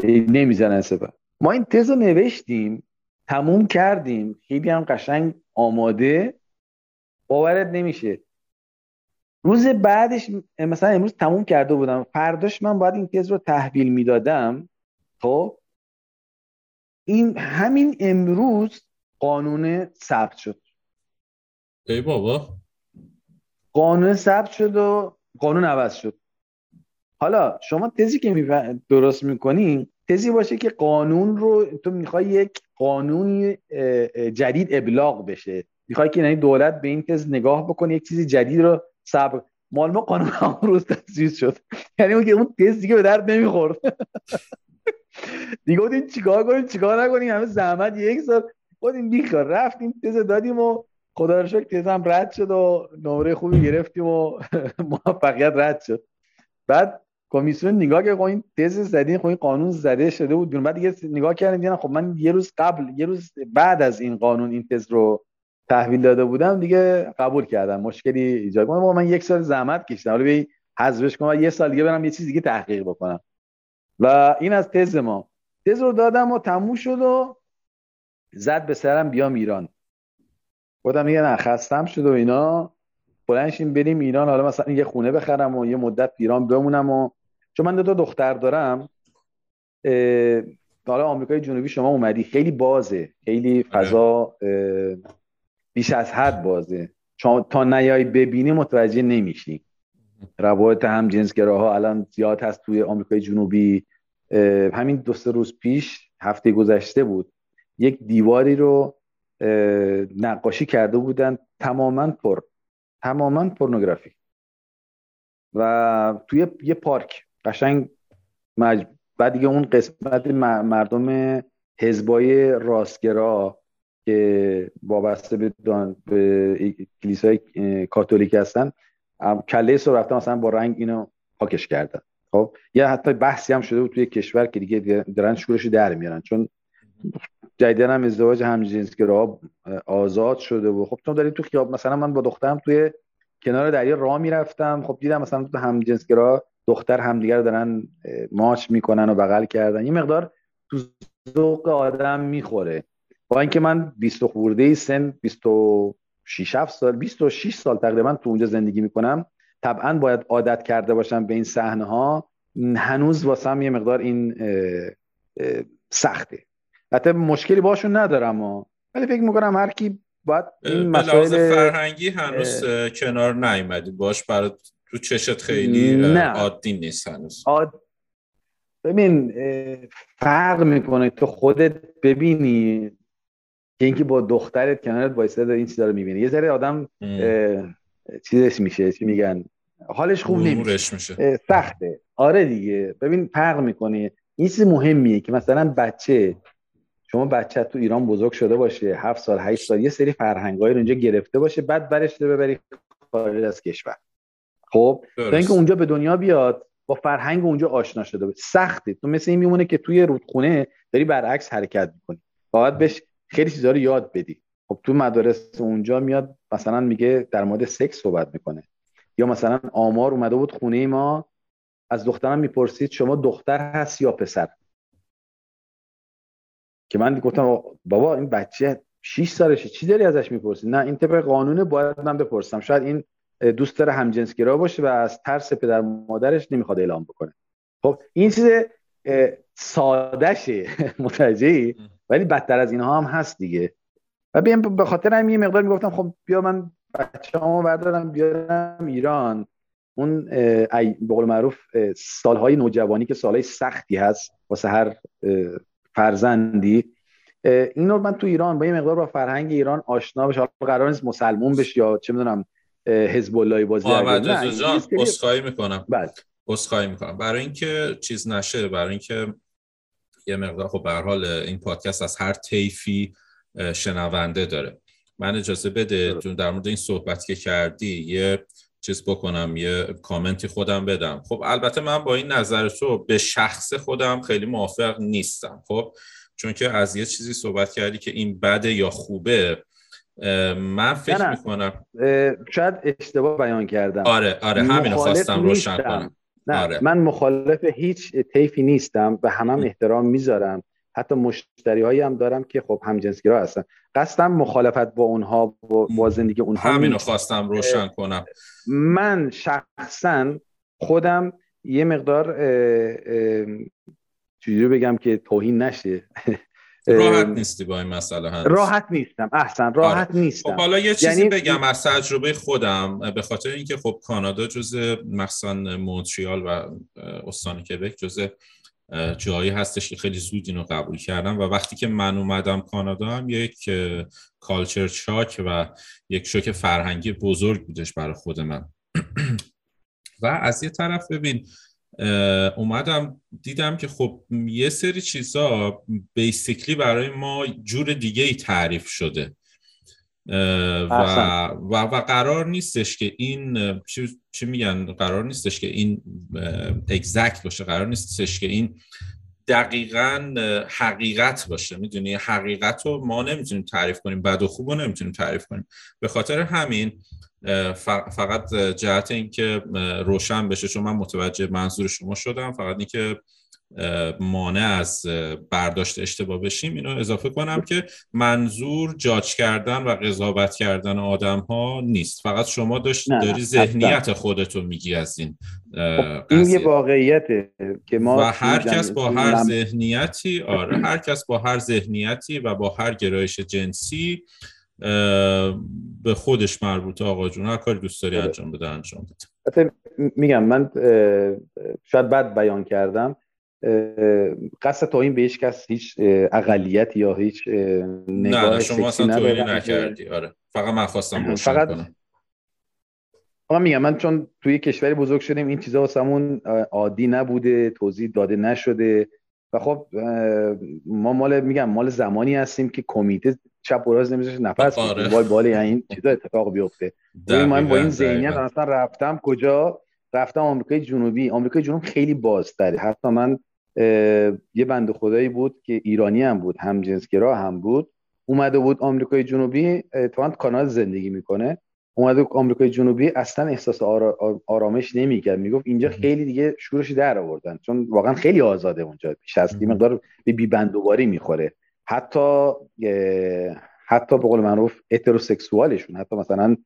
نمی‌زنن سپر ما این تز رو نوشتیم تموم کردیم. خیلی هم قشنگ آماده. باورت نمیشه. روز بعدش مثلا امروز تموم کرده بودم. فرداش من باید این تز رو تحویل می‌دادم. خب؟ این همین امروز قانون ثبت شد. ای بابا. قانون ثبت شد و قانون عوض شد. حالا شما تزی که درست می‌کنی تزی باشه که قانون رو تو می‌خوای یک قانونی جدید ابلاغ بشه. می‌خوای که یعنی دولت به این تز نگاه بکنه یک چیزی جدید رو صبر. مال ما قانون روز تاسیس شد. یعنی اون که اون تز دیگه به درد نمی‌خورد. دیگه بودیم چیکار کنیم چیکار نکنیم؟ همه زحمت یک سال. بودیم بیکار رفتیم تز دادیم و خدا رو شکر تزم رد شد و نمره خوبی گرفتیم و موفقیت رد شد. بعد کمیسیون نگاه که خب این تز زدین خب این قانون زده شده بود بعد دیگه نگاه کردن دیدن خب من یه روز قبل یه روز بعد از این قانون این تز رو تحویل داده بودم دیگه قبول کردم. مشکلی ایجاد کنم من یک سال زحمت کشیدم. حالا بی حذفش کنم یه سال دیگه برم یه چیز دیگه تحقیق بکنم. و این از تز ما. تز رو دادم و تموم شد و زد به سرم بیام ایران. خودم یه نخستم شد و اینا. بلنشیم بریم ایران. حالا مثلا یه خونه بخرم و یه مدت ایران بمونم و چون من دو تا دختر دارم حالا آمریکای جنوبی شما اومدی خیلی بازه خیلی فضا بیش از حد بازه. تا نیای ببینی متوجه نمیشی. روایت هم جنسگراها الان زیاد هست توی آمریکای جنوبی. همین دو سه روز پیش هفته گذشته بود یک دیواری رو نقاشی کرده بودن تماما پر تماما پورنوگرافی. و توی یه پارک. قشنگ مج... بعد دیگه اون قسمت مردم حزبای راستگرا که وابسته به, دان... به کلیسای کاتولیک هستن کله سو رفتن مثلا با رنگ اینو پاکش کردن. خب؟ یه حتی بحثی هم شده بود توی کشور که دیگه دارن شورش در میارن. چون جدیدن هم ازدواج همجنسگرا آزاد شده و خب چون داریم تو خیاب مثلا من با دخترم توی کنار دریا راه می‌رفتم. خب دیدم مثلا تو همجنسگرا دختر همدیگر رو دارن ماچ می‌کنن و بغل کردن. این مقدار تو ذوق آدم می‌خوره. با اینکه من 20 خورده سن 26 7 سال 26 سال تقریبا تو اونجا زندگی می‌کنم. طبعا باید عادت کرده باشم به این صحنه ها هنوز واسم یه مقدار این سخته. حتی مشکلی باشون ندارم و ولی فکر می‌کنم هر کی باید این مسائل فرهنگی هنوز کنار نیومدی. باش برای تو چشت خیلی نه. عادی نیست هنوز. عاد... ببین فرق می‌کنه. تو خودت ببینی که اینکه با دخترت کنارت وایساده این چیزا رو می‌بینی. یه ذره آدم چیزش میشه چی میگن؟ حالش خوب نمیشه. میشه. سخته. آره دیگه. ببین فرق می‌کنه. این چیز مهمیه که مثلا بچه شما بچه تو ایران بزرگ شده باشه هفت سال هشت سال یه سری فرهنگایی رو اینجا گرفته باشه بعد برش ببری خارج از کشور. خب تا اینکه اونجا به دنیا بیاد با فرهنگ اونجا آشنا شده باشه. سخته. تو مثل این میمونه که توی رودخونه داری برعکس حرکت می‌کنی. باید بهش خیلی چیزا رو یاد بدی. خب تو مدارس اونجا میاد مثلا میگه در مورد سکس صحبت می‌کنه. یا مثلا آمار اومده بود خونه ما از دخترم می‌پرسید شما دختر هست یا پسر؟ که من گفتم بابا این بچه 6 سالشه چی داری ازش می‌پرسی؟ نه این طبق قانونه باید من بپرسم. شاید این دوست داره همجنسگرا باشه و از ترس پدر مادرش نمی‌خواد اعلام بکنه. خب این چیز سادهشه متوجهی؟ ولی بدتر از اینها هم هست دیگه. و بیام به خاطر هم یه مقدار می‌گفتم خب بیا من بچه همو بردارم بیارم ایران. اون به قول معروف سالهای نوجوانی که سالهای سختی هست واسه هر فرزندی. این رو من تو ایران با یه مقدار با فرهنگ ایران آشنا بشه حالا قرار نیست مسلمون بشه یا چه می‌دونم حزب الله بازی محمد جان اسخای می‌کنم. بله. اسخای می‌کنم. برای اینکه چیز نشه برای اینکه یه مقدار خب به حال این پادکست از هر طیفی شنونده داره. من اجازه بده چون در مورد این صحبت که کردی یه چیز بکنم یه کامنتی خودم بدم. خب البته من با این نظر تو به شخص خودم خیلی موافق نیستم خب؟ چون که از یه چیزی صحبت کردی که این بده یا خوبه من فکر می‌کنم. شاید اشتباه بیان کردم. آره آره همین خواستم روشن کنم. نه آره. من مخالف هیچ طیفی نیستم و همم هم احترام می‌ذارم. حتی مشتری هایی هم دارم که خب همجنسگرا هستن. قصدم مخالفت با اونها با, زندگی اونها همینو خواستم روشن کنم. من شخصا خودم یه مقدار چجوری بگم که توهین نشه. راحت نیستی با این مسئله هست راحت نیستم احسن راحت آره. نیستم. خب حالا یه چیزی یعنی... بگم از تجربه خودم به خاطر اینکه خب کانادا جز مثلا مونتریال و استان کبک جز جایی هستش که خیلی زود اینو قبول کردم و وقتی که من اومدم کانادا هم یک کالچر شاک و یک شوک فرهنگی بزرگ بودش برای خود من. و از یه طرف ببین اومدم دیدم که خب یه سری چیزا بیسیکلی برای ما جور دیگه ای تعریف شده. و, و, و قرار نیستش که این چی, چی میگن؟ قرار نیستش که این اگزکت باشه. قرار نیستش که این دقیقا حقیقت باشه. می‌دونی؟ حقیقت رو ما نمی‌تونیم تعریف کنیم. بد و خوب رو نمی‌تونیم تعریف کنیم. به خاطر همین فقط جهت اینکه روشن بشه چون من متوجه منظور شما شدم. فقط اینکه مانع از برداشت اشتباه بشیم اینو اضافه کنم که منظور جاج کردن و قضاوت کردن آدم ها نیست. فقط شما داشت داری ذهنیت خودتو میگی از این خب، این یه واقعیته که ما و هر کس با هر ذهنیتی آره هر کس با هر ذهنیتی و با هر گرایش جنسی به خودش مربوطه آقا جون. هر کاری دوست داری انجام بده انجام بده. میگم من شاید بد بیان کردم. قصد تا این به هیچ کس هیچ اقلیت یا هیچ نگاه نه شما اصلا توهین نکردی. آره. فقط من خواستم فقط کنم. من میگم من چون توی کشوری بزرگ شدیم این چیزا واسمون عادی نبوده توضیح داده نشده. و خب ما مال میگم مال زمانی هستیم که کمیته چپ و راست نمی‌ذاره نفس آره. وای بالا یعنی این چیزا اتفاق بیفته. من با این ذهنیت اصلا رفتم کجا؟ رفتم آمریکای جنوبی. آمریکای جنوب خیلی بازتره. حتی من یه بند خدایی بود که ایرانی هم بود هم جنسگرا هم بود. اومده بود آمریکای جنوبی تو کانال زندگی می‌کنه. اومده آمریکای جنوبی اصلا احساس آرامش نمی‌کرد. می‌گفت اینجا خیلی دیگه شورش در آوردن. چون واقعا خیلی آزاده اونجا. بیش از مقدار به بی بندوباری می‌خوره. حتی حتی به قول معروف هتروسکسوالشون حتی مثلا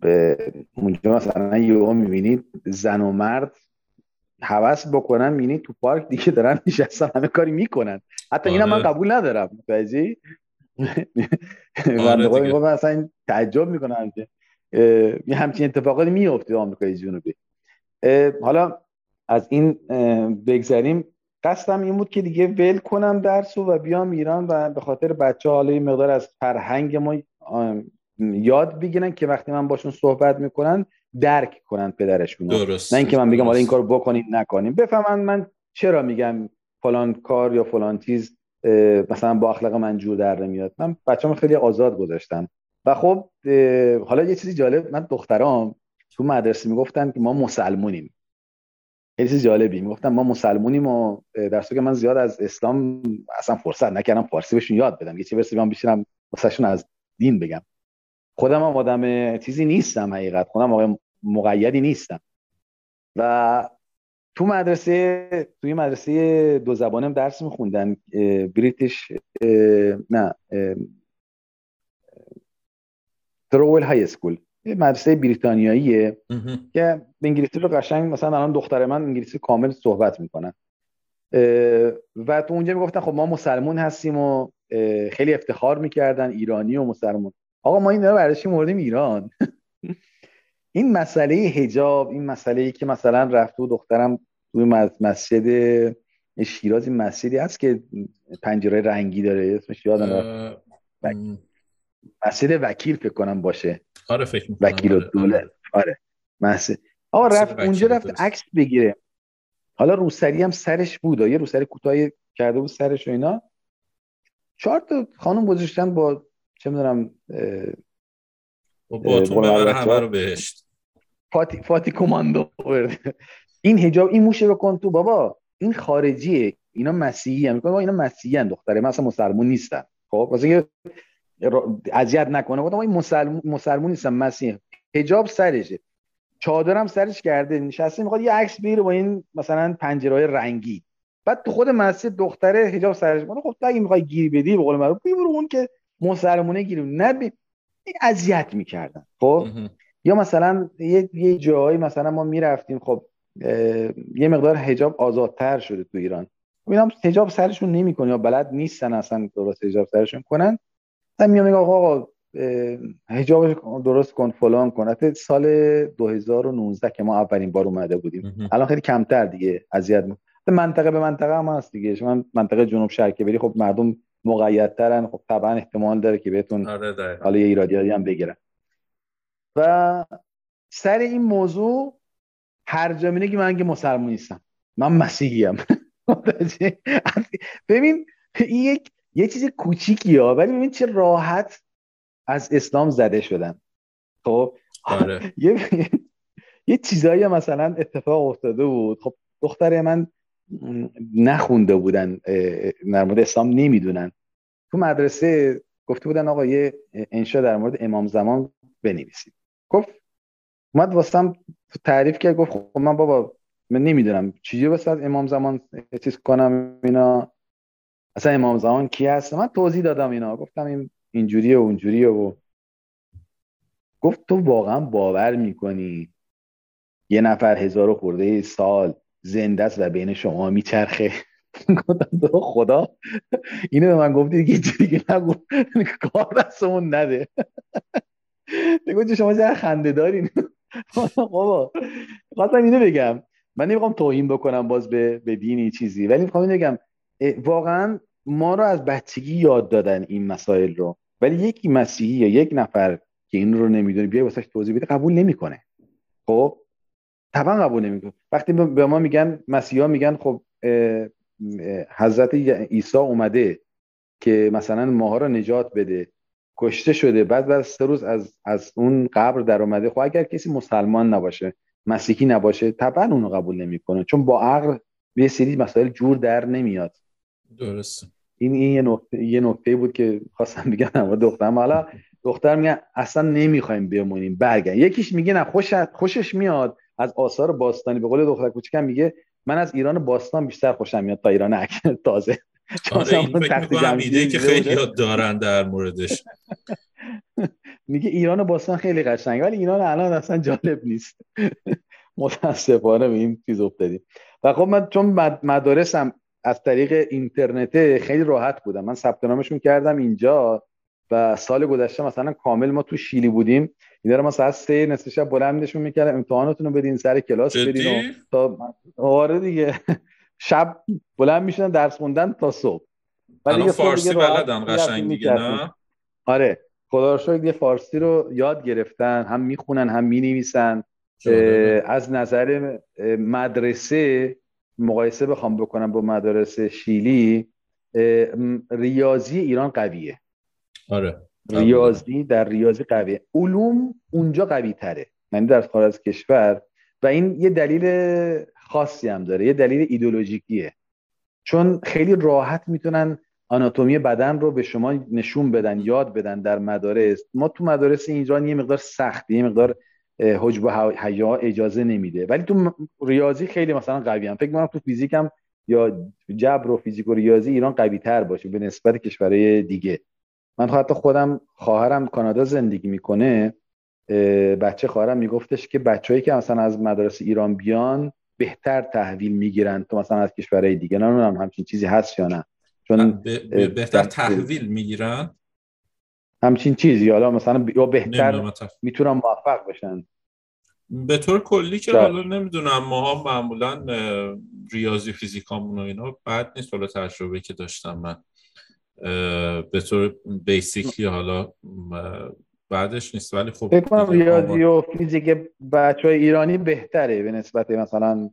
به اونجا مثلا یهو می‌بینید زن و مرد حوس بکنن می‌بینید تو پارک دیگه دارن نشستن همه کاری می‌کنن. حتی اینا من آره. قبول ندارم بازی آره من اصلا تعجب می‌کنم که یه همچین اتفاقاتی میفته آمریکای جنوبی حالا از این بگذریم. قصدم این بود که دیگه ول کنم درس و بیام ایران و به خاطر بچه حالا مقدار از فرهنگ ما یاد بگیرن که وقتی من باشون صحبت می‌کنن درک کنن پدرشون درست نه اینکه من بگم حالا این کار بکنید نکنیم. بفهمن من چرا میگم فلان کار یا فلان چیز مثلا با اخلاق من جور در نمیاد. من بچه‌م خیلی آزاد گذاشتم. و خب حالا یه چیزی جالب من دخترام تو مدرسه می‌گفتن که ما مسلمونیم. خیلی چیز جالبی. می‌گفتن ما مسلمونیم و در که من زیاد از اسلام اصلا فرصت نکردم فارسی بهشون یاد بدم. یه چی برسه بیام بشینم واسهشون از دین بگم. خودم هم آدم چیزی نیستم حقیقت. خودم آقای مقیدی نیستم. و تو مدرسه توی مدرسه دو زبانم درس میخوندن بریتیش نه ترول های اسکول. یه مدرسه بریتانیاییه. که انگلیسی رو قشنگ مثلا الان دختر من انگلیسی کامل صحبت می‌کنن و تو اونجا می‌گفتن خب ما مسلمون هستیم و خیلی افتخار می‌کردن ایرانی و مسلمون. آقا ما این رو برای موردیم ایران. این مسئله هجاب این مسئله ای که مثلا رفت و دخترم توی مس- مسجد شیراز این مسجدی هست که پنجره رنگی داره اسمش یادم رفت. مسجد وکیل فکر کنم باشه. آره فکر می‌کنم وکیل الدوله. آره. مسجد آقا مسجد رفت اونجا رفت. عکس بگیره. حالا روسری هم سرش بود. یه روسری کوتاهی کرده بود سرش و اینا. چهار تا خانم گذاشتن با چه می‌دونم با ببره بچه‌ها- همه رو بهشت. فاتی, فاتی کماندو برده. این هجاب این موشه بکن تو. بابا این خارجیه. اینا مسیحی هم. میگن اینا مسیحی هم دختره. من اصلا مسلمون نیستن خب واسه اذیت نکنه. گفتم این مسلمون مسلمون نیستن مسیحی حجاب سرشه. چادرم سرش کرده. نشسته می‌خواد یه عکس بگیره با این مثلا پنجره‌های رنگی. بعد تو خود مسجد دختره حجاب سرش کنه خب تو اگه می‌خوای گیری بدی به قول معروف برو اون که مسلمونه گیری نه بی- این اذیت می‌کردن. خب. یا مثلا یه یه جایی مثلا ما می‌رفتیم خب یه مقدار حجاب آزادتر شده تو ایران. میگم حجاب سرشون نمی‌کنه یا بلد نیستن اصلا درست حجاب سرشون کنن. من میام میگم آقا اه، حجاب درست کن فلان کن. حتی سال 2019 که ما اولین بار اومده بودیم. الان خیلی کمتر دیگه اذیت منطقه به منطقه هم هست دیگه. شما منطقه جنوب شرقی بری خب مردم مقیدترن. خب طبعا احتمال داره که بهتون آره حالا یه ایرادی هم بگیرن. و سر این موضوع هر جا میگه من که مسلمان نیستم. من مسیحی ام ببین این یک یه چیز کوچیکی ها ولی ببین چه راحت از اسلام زده شدن. خب؟ آره. یه یه چیزایی مثلا اتفاق افتاده بود. خب دختر من نخونده بودن در مورد اسلام نمی‌دونن. تو مدرسه گفته بودن آقا یه انشا در مورد امام زمان بنویسید. گفت اومد واسم تعریف کرد گفت خب من بابا من نمی‌دونم چیزی واسه امام زمان چیز کنم اینا. اصلا امام زمان کی هست؟ من توضیح دادم اینا. گفتم این اینجوریه و اونجوریه و گفت تو واقعا باور می‌کنی؟ یه نفر هزار خورده سال زنده است و بین شما میچرخه. گفتم تو خدا. اینو به من گفتی دیگه دیگه نگو. کار دستمون نده. دیگه شما چه خنده دارین بابا خواستم اینو بگم. من نمی‌خوام توهین بکنم باز به به دینی چیزی. ولی می‌خوام اینو بگم. واقعا ما رو از بچگی یاد دادن این مسائل رو. ولی یکی مسیحی یا یک نفر که این رو نمی‌دونه بیای واسش توضیح بده قبول نمی‌کنه. خب؟ طبعا قبول نمی‌کنه. وقتی به ما میگن مسیحا میگن خب حضرت عیسی اومده که مثلا ماها رو نجات بده. کشته شده. بعد بعد سه روز از از اون قبر در اومده. خب اگر کسی مسلمان نباشه مسیحی نباشه طبعا اونو قبول نمی‌کنه. چون با عقل یه سری مسائل جور در نمیاد. درسته. این این یه نکته یه نکته بود که خواستم بگم. اما دخترم حالا دختر میگه اصلا نمی‌خوایم بمونیم برگردیم یکیش میگه نه خوش خوشش میاد. از آثار باستانی به قول دختر کوچیکم میگه من از ایران باستان بیشتر خوشم میاد تا ایران تازه. چون آره این ایده که خیلی. یاد دارن در موردش. میگه ایران باستان خیلی قشنگه ولی ایران الان اصلا جالب نیست. متاسفانه به این چیز افتادیم. و خب من چون مد- مدارسم از طریق اینترنته خیلی راحت بودم. من ثبت نامشون کردم اینجا و سال گذشته مثلا کامل ما تو شیلی بودیم. اینا رو ما ساعت سه نصف شب بلندشون می‌کردم امتحاناتون رو بدین سر کلاس بدین و تا آره دیگه. شب بلند می‌شدن درس خوندن تا صبح. صبح فارسی بلدن قشنگ دیگه. نه؟ آره. خدا رو شکر یه فارسی رو یاد گرفتن. هم می‌خونن هم می‌نویسن. از نظر مدرسه مقایسه بخوام بکنم با مدرسه شیلی ریاضی ایران قویه. آره. ریاضی در ریاضی قویه. علوم اونجا قوی تره یعنی در خارج از کشور. و این یه دلیل خاصی هم داره. یه دلیل ایدولوژیکیه. چون خیلی راحت می‌تونن آناتومی بدن رو به شما نشون بدن یاد بدن در مدارس. ما تو مدارس ایران یه مقدار سختی یه مقدار حجب و حیا اجازه نمیده. ولی تو ریاضی خیلی مثلا قوی هم فکر می‌کنم تو فیزیک هم یا جبر و فیزیک و ریاضی ایران قوی تر باشه به نسبت کشورهای دیگه. من حتی خودم خواهرم کانادا زندگی می‌کنه بچه خواهرم میگفتش که بچههایی که مثلا از مدارس ایران بیان بهتر تحویل می‌گیرن تو مثلا از کشورهای دیگه. نمی‌دونم همچین چیزی هست یا نه. چون بهتر تحویل می‌گیرن؟ همچین چیزی. حالا مثلا یا بهتر می‌تونن موفق بشن. به طور کلی که حالا نمی‌دونم ماها معمولا ریاضی فیزیکامون و اینا بعد نیست. حالا تجربه که داشتم من به طور بیسیکلی حالا بعدش نیست. ولی خب فکر کنم ریاضی و فیزیک بچه های ایرانی بهتره به نسبت مثلا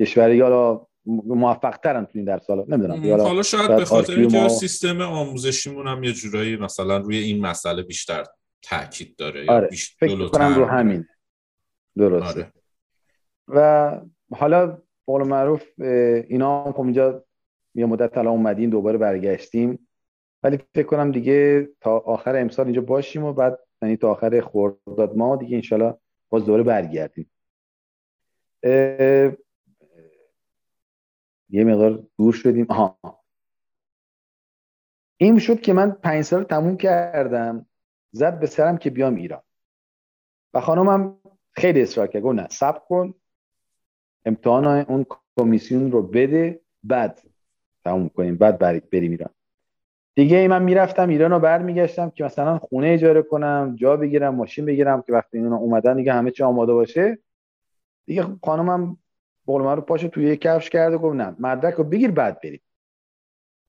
کشوری حالا موفق ترن تو این درس. حالا نمی‌دونم. حالا شاید به خاطر اینکه سیستم آموزشیمون هم یه جورایی مثلا روی این مسئله بیشتر تاکید داره آره. فکر کنم رو همین. درسته. آره. و حالا قول معروف اینا هم خب اینجا یه مدت الان اومدیم دوباره برگشتیم. ولی فکر کنم دیگه تا آخر امسال اینجا باشیم و بعد یعنی تا آخر خرداد ما دیگه انشالله باز دوباره برگردیم. یه مقدار دور شدیم. آها. این شد که من پنج سال تموم کردم. زد به سرم که بیام ایران. و خانمم خیلی اصرار کرد. گفت نه صبر کن امتحان اون کمیسیون رو بده بعد تموم کنیم بعد بریم ایران. دیگه ای من می‌رفتم ایران رو برمیگشتم که مثلا خونه اجاره کنم جا بگیرم ماشین بگیرم که وقتی اینا اومدن دیگه همه چی آماده باشه. دیگه خانمم قول رو پاشو توی کفش کرده گفت نه مدرک رو بگیر بعد بریم.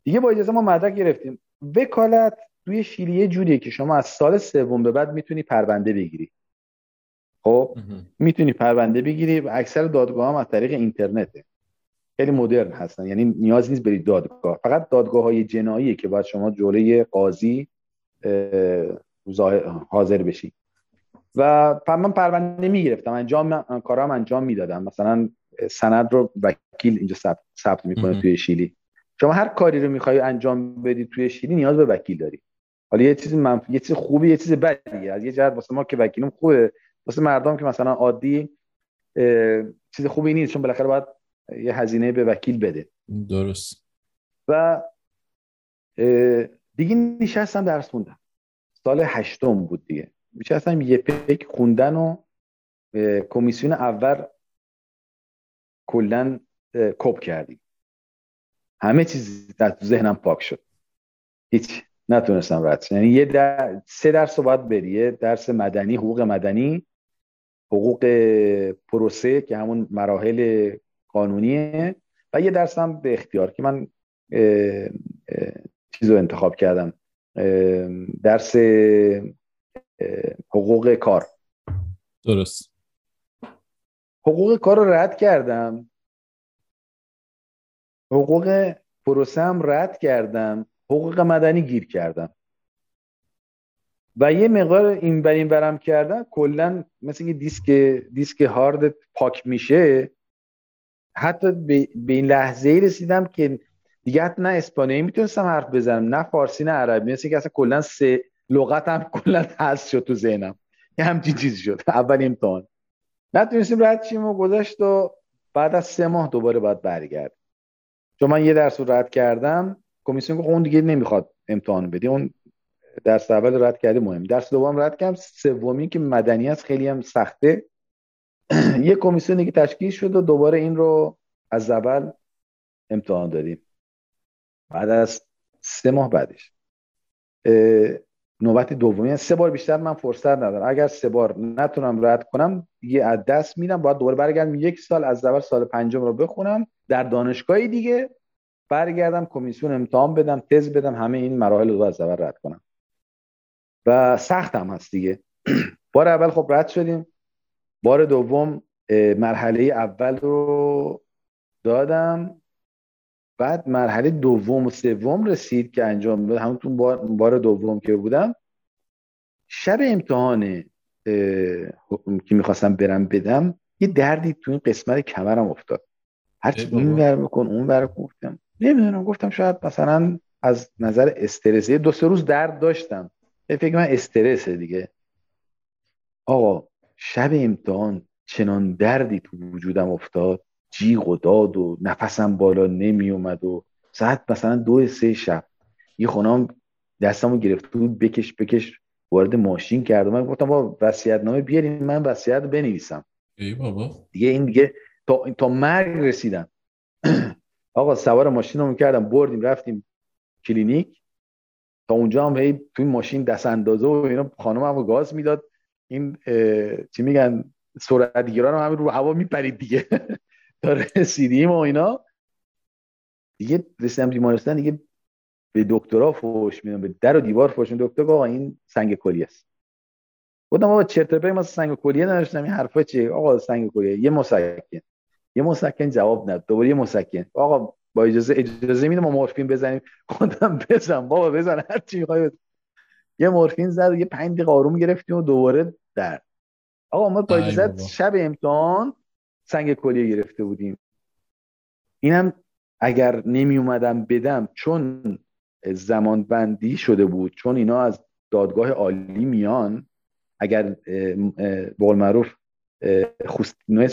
دیگه با اجازه ما مدرک گرفتیم. وکالت توی شیلی یه جوریه که شما از سال سوم به بعد می‌تونی پرونده بگیری. خب می‌تونی پرونده بگیری و اکثر دادگاه هم از طریق اینترنته. خیلی مدرن هستن یعنی نیاز نیست برید دادگاه. فقط دادگاه های جنایی که باید شما جلوی قاضی حاضر بشی. و من پرونده می‌گرفتم انجام کارام انجام می‌دادم. مثلا سند رو وکیل اینجا ثبت می‌کنه توی شیلی. شما هر کاری رو می‌خوای انجام بدی توی شیلی نیاز به وکیل داری. حالا یه چیز منفی یه چیز خوبی یه چیز بدیه. از یه جهت واسه ما که وکیلم خوبه واسه مردم که مثلا عادی چیز خوبی نیست چون بالاخره باید یه هزینه به وکیل بده. درست. و دیگه نشستم درس خوندم. سال هشتم بود دیگه. نشستم یه پیک خوندن و کمیسیون اول کلا کپ کردیم. همه چیز در ذهنم پاک شد. هیچ نتونستم رد یعنی یه در... سه درس رو باید بری. درس مدنی حقوق مدنی. حقوق پروسه که همون مراحل قانونیه و یه درس هم به اختیار که من چیز رو انتخاب کردم. درس حقوق کار. درست. حقوق کار رو رد کردم. حقوق پروسه هم رد کردم. حقوق مدنی گیر کردم. و یه مقدار این بر این برم کردم کلا مثل که دیسک دیسک هارد پاک میشه حتی به این لحظه ای رسیدم که دیگه حتی نه اسپانیایی می‌تونستم حرف بزنم نه فارسی نه عربی مثل که اصلا کلا سه لغت هم کلا هست شد تو ذهنم. یه همچین چیزی شد. اول امتحان. نتونستیم رد شیم و گذاشت و بعد از سه ماه دوباره باید برگرد. چون من یه درس رو رد کردم کمیسیون خب اون دیگه نمی‌خواد امتحان بدی اون درس اول رد کردی مهم. درس دوم رد کردم. سومی که مدنیت خیلی هم سخته. یه کمیسیون دیگه تشکیل شد و دوباره این رو از اول امتحان دادیم. بعد از سه ماه بعدش. نوبت دومی. سه بار بیشتر من فرصت ندارم. اگر سه بار نتونم رد کنم یه از دست میدم باید دوباره برگردم یک سال از اول سال پنجم رو بخونم. در دانشگاهی دیگه برگردم کمیسیون امتحان بدم تز بدم همه این مراحل رو از اول رد کنم. و سخت هم هست دیگه. بار اول خب رد شدیم. بار دوم مرحله اول رو دادم. بعد مرحله دوم و سوم رسید که انجام داد. همون بار, بار دوم که بودم. شب امتحان که می‌خواستم برم بدم یه دردی تو این قسمت کمرم افتاد. هرچی این ور بکن اون ور گفتم. نمی‌دونم گفتم شاید مثلا از نظر استرس دو سه روز درد داشتم. فکر من استرسه دیگه. آقا شب امتحان چنان دردی تو وجودم افتاد. جیغ و داد و نفسم بالا نمی اومد و ساعت مثلا دو سه شب. یه خونم دستمو گرفته بود بکش بکش وارد ماشین کرد. من گفتم با وصیت نامه بیارین من وصیت بنویسم. ای بابا. دیگه این دیگه تا, تا مرگ رسیدم. آقا سوار ماشین رو کردم بردیم رفتیم کلینیک. اونجا هم هی توی ماشین دست اندازه و اینا خانم هم گاز می‌داد. این چی میگن سرعت گیران هم رو هوا میپرید دیگه. تا رسیدیم و اینا. دیگه رسیدم بیمارستان دیگه به دکترها فوش میدم به در و دیوار فوش دکتر آقا این سنگ کلی است. گفتم آقا چرت ما سنگ کلیه نداشتم. این حرفا چیه؟ آقا سنگ کلیه. یه مسکن. یه مسکن جواب نداد. دوباره یه مسکن. آقا با اجازه اجازه میدم ما مورفین بزنیم. خودم بزن بابا بزن هر چی می‌خوای یه مورفین زد یه 5 دقیقه آروم گرفتیم و دوباره در. آقا ما با اجازه شب امتحان سنگ کلیه گرفته بودیم. اینم اگر نمی اومدم بدم چون زمان بندی شده بود چون اینا از دادگاه عالی میان اگر به قول معروف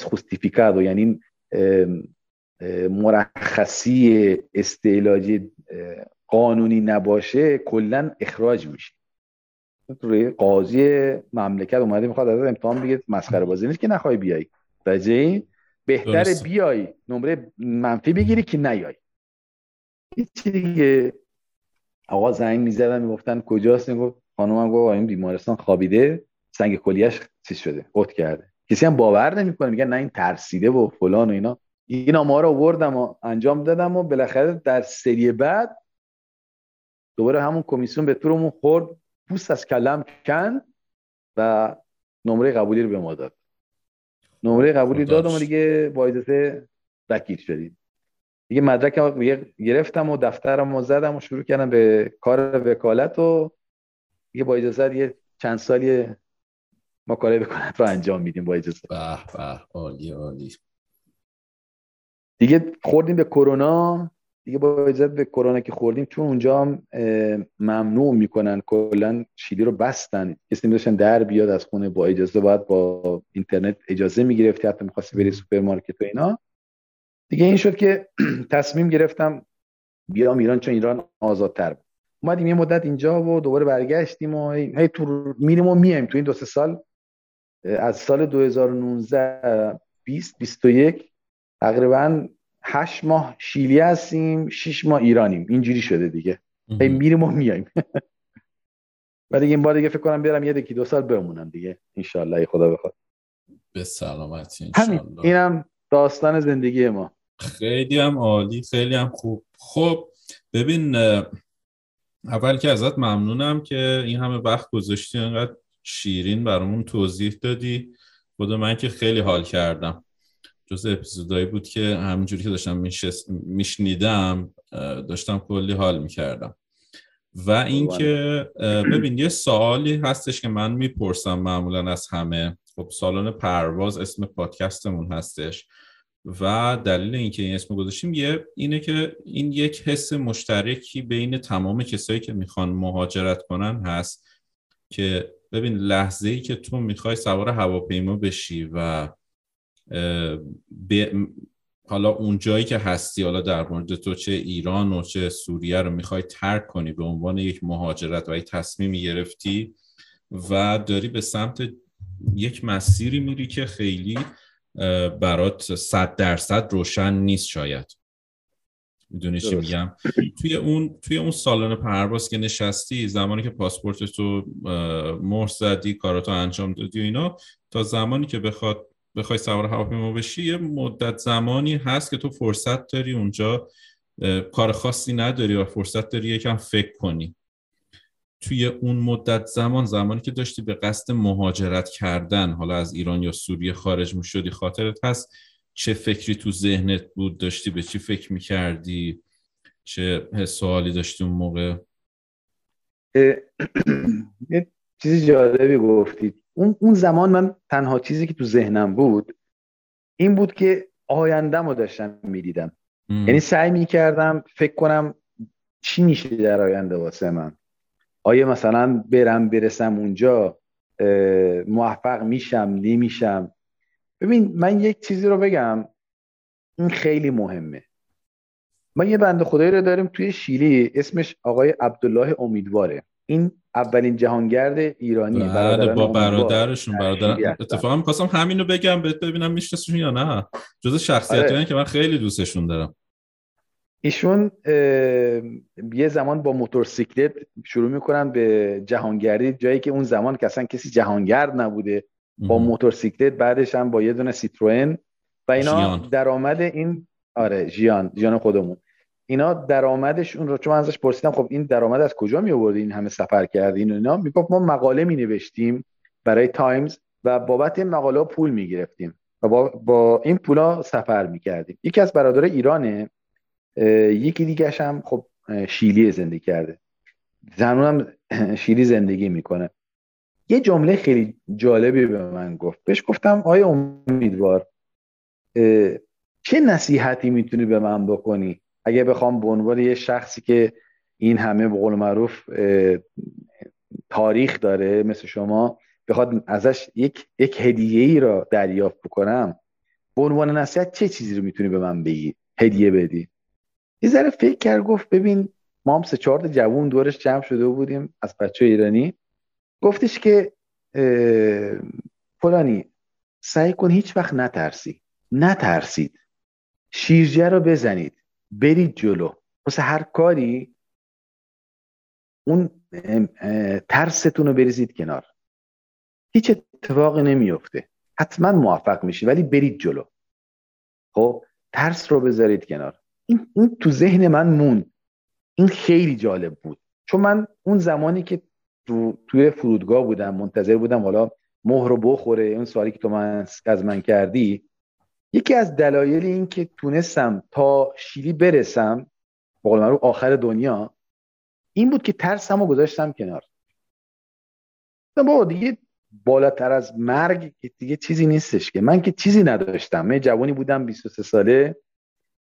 خوستیفیکادو یعنی مرخصی استعلاجی قانونی نباشه کلا اخراج میشه. روی قاضی مملکت اومده می‌خواد از امتحان بگه مسخره بازی نیست که نخوای بیای. بهتر بهتره بیای نمره منفی بگیری که نیای. هیچی دیگه آقا زنگ می‌زدن می‌گفتن کجاست؟ می‌گفت خانومم گفت این بیمارستان خوابیده سنگ کلیش چیز شده قط کرده. کسی هم باور نمی‌کنه میگن نه این ترسیده و فلان و اینا. این ما رو آوردم و انجام دادم و بالاخره در سری بعد دوباره همون کمیسیون به طورمون خورد پوست از کلم کن و نمره قبولی رو به ما داد. نمره قبولی دادم و دیگه با اجازه وکیل شدیم. دیگه مدرک گرفتم و دفترم و زدم و شروع کردم به کار وکالت و دیگه با اجازه یه چند سالی ما کار وکالت رو انجام میدیم با اجازه به به عالی عالی. دیگه خوردیم به کرونا. دیگه با اجازه به کرونا که خوردیم چون اونجا هم ممنوع می‌کنن کلا شیلی رو بستن. کسی نمیذاشتن در بیاد از خونه با اجازه باید با اینترنت اجازه می‌گرفتی حتی می‌خواستی بری سوپرمارکت و اینا. دیگه این شد که تصمیم گرفتم بیام ایران چون ایران آزادتر بود. اومدیم یه مدت اینجا و دوباره برگشتیم و هی تو میریم و میایم. تو این دو سه سال از سال 2019 20 21 تقریبا هشت ماه شیلی هستیم شیش ماه ایرانیم. اینجوری شده دیگه. هی میریم و میایم. و دیگه این بار دیگه فکر کنم بیارم یه دکی دو سال بمونم دیگه. انشالله خدا بخواد. به سلامتی همین. اینم داستان زندگی ما. خیلی هم عالی خیلی هم خوب. خب ببین اول که ازت ممنونم که این همه وقت گذاشتی انقدر شیرین برامون توضیح دادی. خود من که خیلی حال کردم. جز اپیزودایی بود که همینجوری که داشتم میشنیدم داشتم کلی حال می‌کردم. و اینکه ببین یه سوالی هستش که من می‌پرسم معمولا از همه. خب سالن پرواز اسم پادکستمون هستش و دلیل اینکه این اسم گذاشتیم یه اینه که این یک حس مشترکی بین تمام کسایی که می‌خوان مهاجرت کنن هست که ببین لحظه ای که تو می‌خوای سوار هواپیما بشی و حالا اون جایی که هستی حالا در مورد تو چه ایران و چه سوریه رو می‌خوای ترک کنی به عنوان یک مهاجرت و یک تصمیمی گرفتی و داری به سمت یک مسیری میری که خیلی برات صد درصد روشن نیست شاید. می‌دونی چی میگم؟ توی اون توی اون سالن پرواز که نشستی زمانی که پاسپورت تو مهر زدی کاراتو انجام دادی و اینا تا زمانی که بخواد بخوای سوار هواپیما بشی یه مدت زمانی هست که تو فرصت داری اونجا کار خاصی نداری و فرصت داری یکم فکر کنی. توی اون مدت زمان زمانی که داشتی به قصد مهاجرت کردن حالا از ایران یا سوریه خارج می شدی خاطرت هست چه فکری تو ذهنت بود؟ داشتی به چی فکر می کردی چه سوالی داشتی اون موقع؟ یه چیزی جالبی گفتید اون اون زمان من تنها چیزی که تو ذهنم بود این بود که آیندم رو داشتم می‌دیدم. یعنی سعی می‌کردم فکر کنم چی میشه در آینده واسه من. آیا مثلا برم برسم اونجا موفق میشم نمیشم؟ ببین من یک چیزی رو بگم این خیلی مهمه. ما یه بند خدایی رو داریم توی شیلی اسمش آقای عبدالله امیدواره. این اولین جهانگرد ایرانی بله با برادرشون برادر اتفاقا می‌خواستم همینو بگم بهت ببینم میشناسیشون یا نه. جز شخصیتی آره. که من خیلی دوستشون دارم. ایشون یه زمان با موتورسیکلت شروع می‌کنن به جهانگردی جایی که اون زمان که اصلا کسی جهانگرد نبوده با موتورسیکلت بعدش هم با یه دونه سیتروئن. و اینا درآمد این آره ژیان ژیان خودمون. اینا درآمدشون رو چون ازش پرسیدم خب این درآمد از کجا می آوردی این همه سفر کردین اینا می‌گفت ما مقاله می نوشتیم برای تایمز و بابت این مقاله پول می گرفتیم و با, با این پولا سفر می کردیم یکی از برادر ایرانه یکی دیگه هم خب شیلی زندگی کرده. زنونم شیلی زندگی می‌کنه. یه جمله خیلی جالبی به من گفت. بهش گفتم آیا امیدوار؟ چه نصیحتی می‌تونی به من بکنی اگه بخوام به عنوان یه شخصی که این همه به قول معروف تاریخ داره مثل شما بخواد ازش یک یک هدیه ای را دریافت بکنم به عنوان نصیحت چه چیزی رو می‌تونی به من بگی؟ هدیه بدی. یه ذره فکر کرد گفت ببین ما هم سه چهار جوون دورش جمع شده بودیم از بچه ایرانی. گفتش که فلانی سعی کن هیچ وقت نترسی. نترسید. شیرجه رو بزنید. برید جلو. واسه هر کاری اون ترستون رو بریزید کنار. هیچ اتفاقی نمیفته. حتما موفق میشی ولی برید جلو. خب ترس رو بذارید کنار. این, این تو ذهن من مون این خیلی جالب بود. چون من اون زمانی که تو توی فرودگاه بودم منتظر بودم حالا مهر رو بخوره اون سوالی که تو من از من کردی یکی از دلایل این که تونستم تا شیلی برسم بقول رو آخر دنیا این بود که ترسم رو گذاشتم کنار. بابا دیگه بالاتر از مرگ دیگه چیزی نیستش که. من که چیزی نداشتم. من جوانی بودم 23 ساله.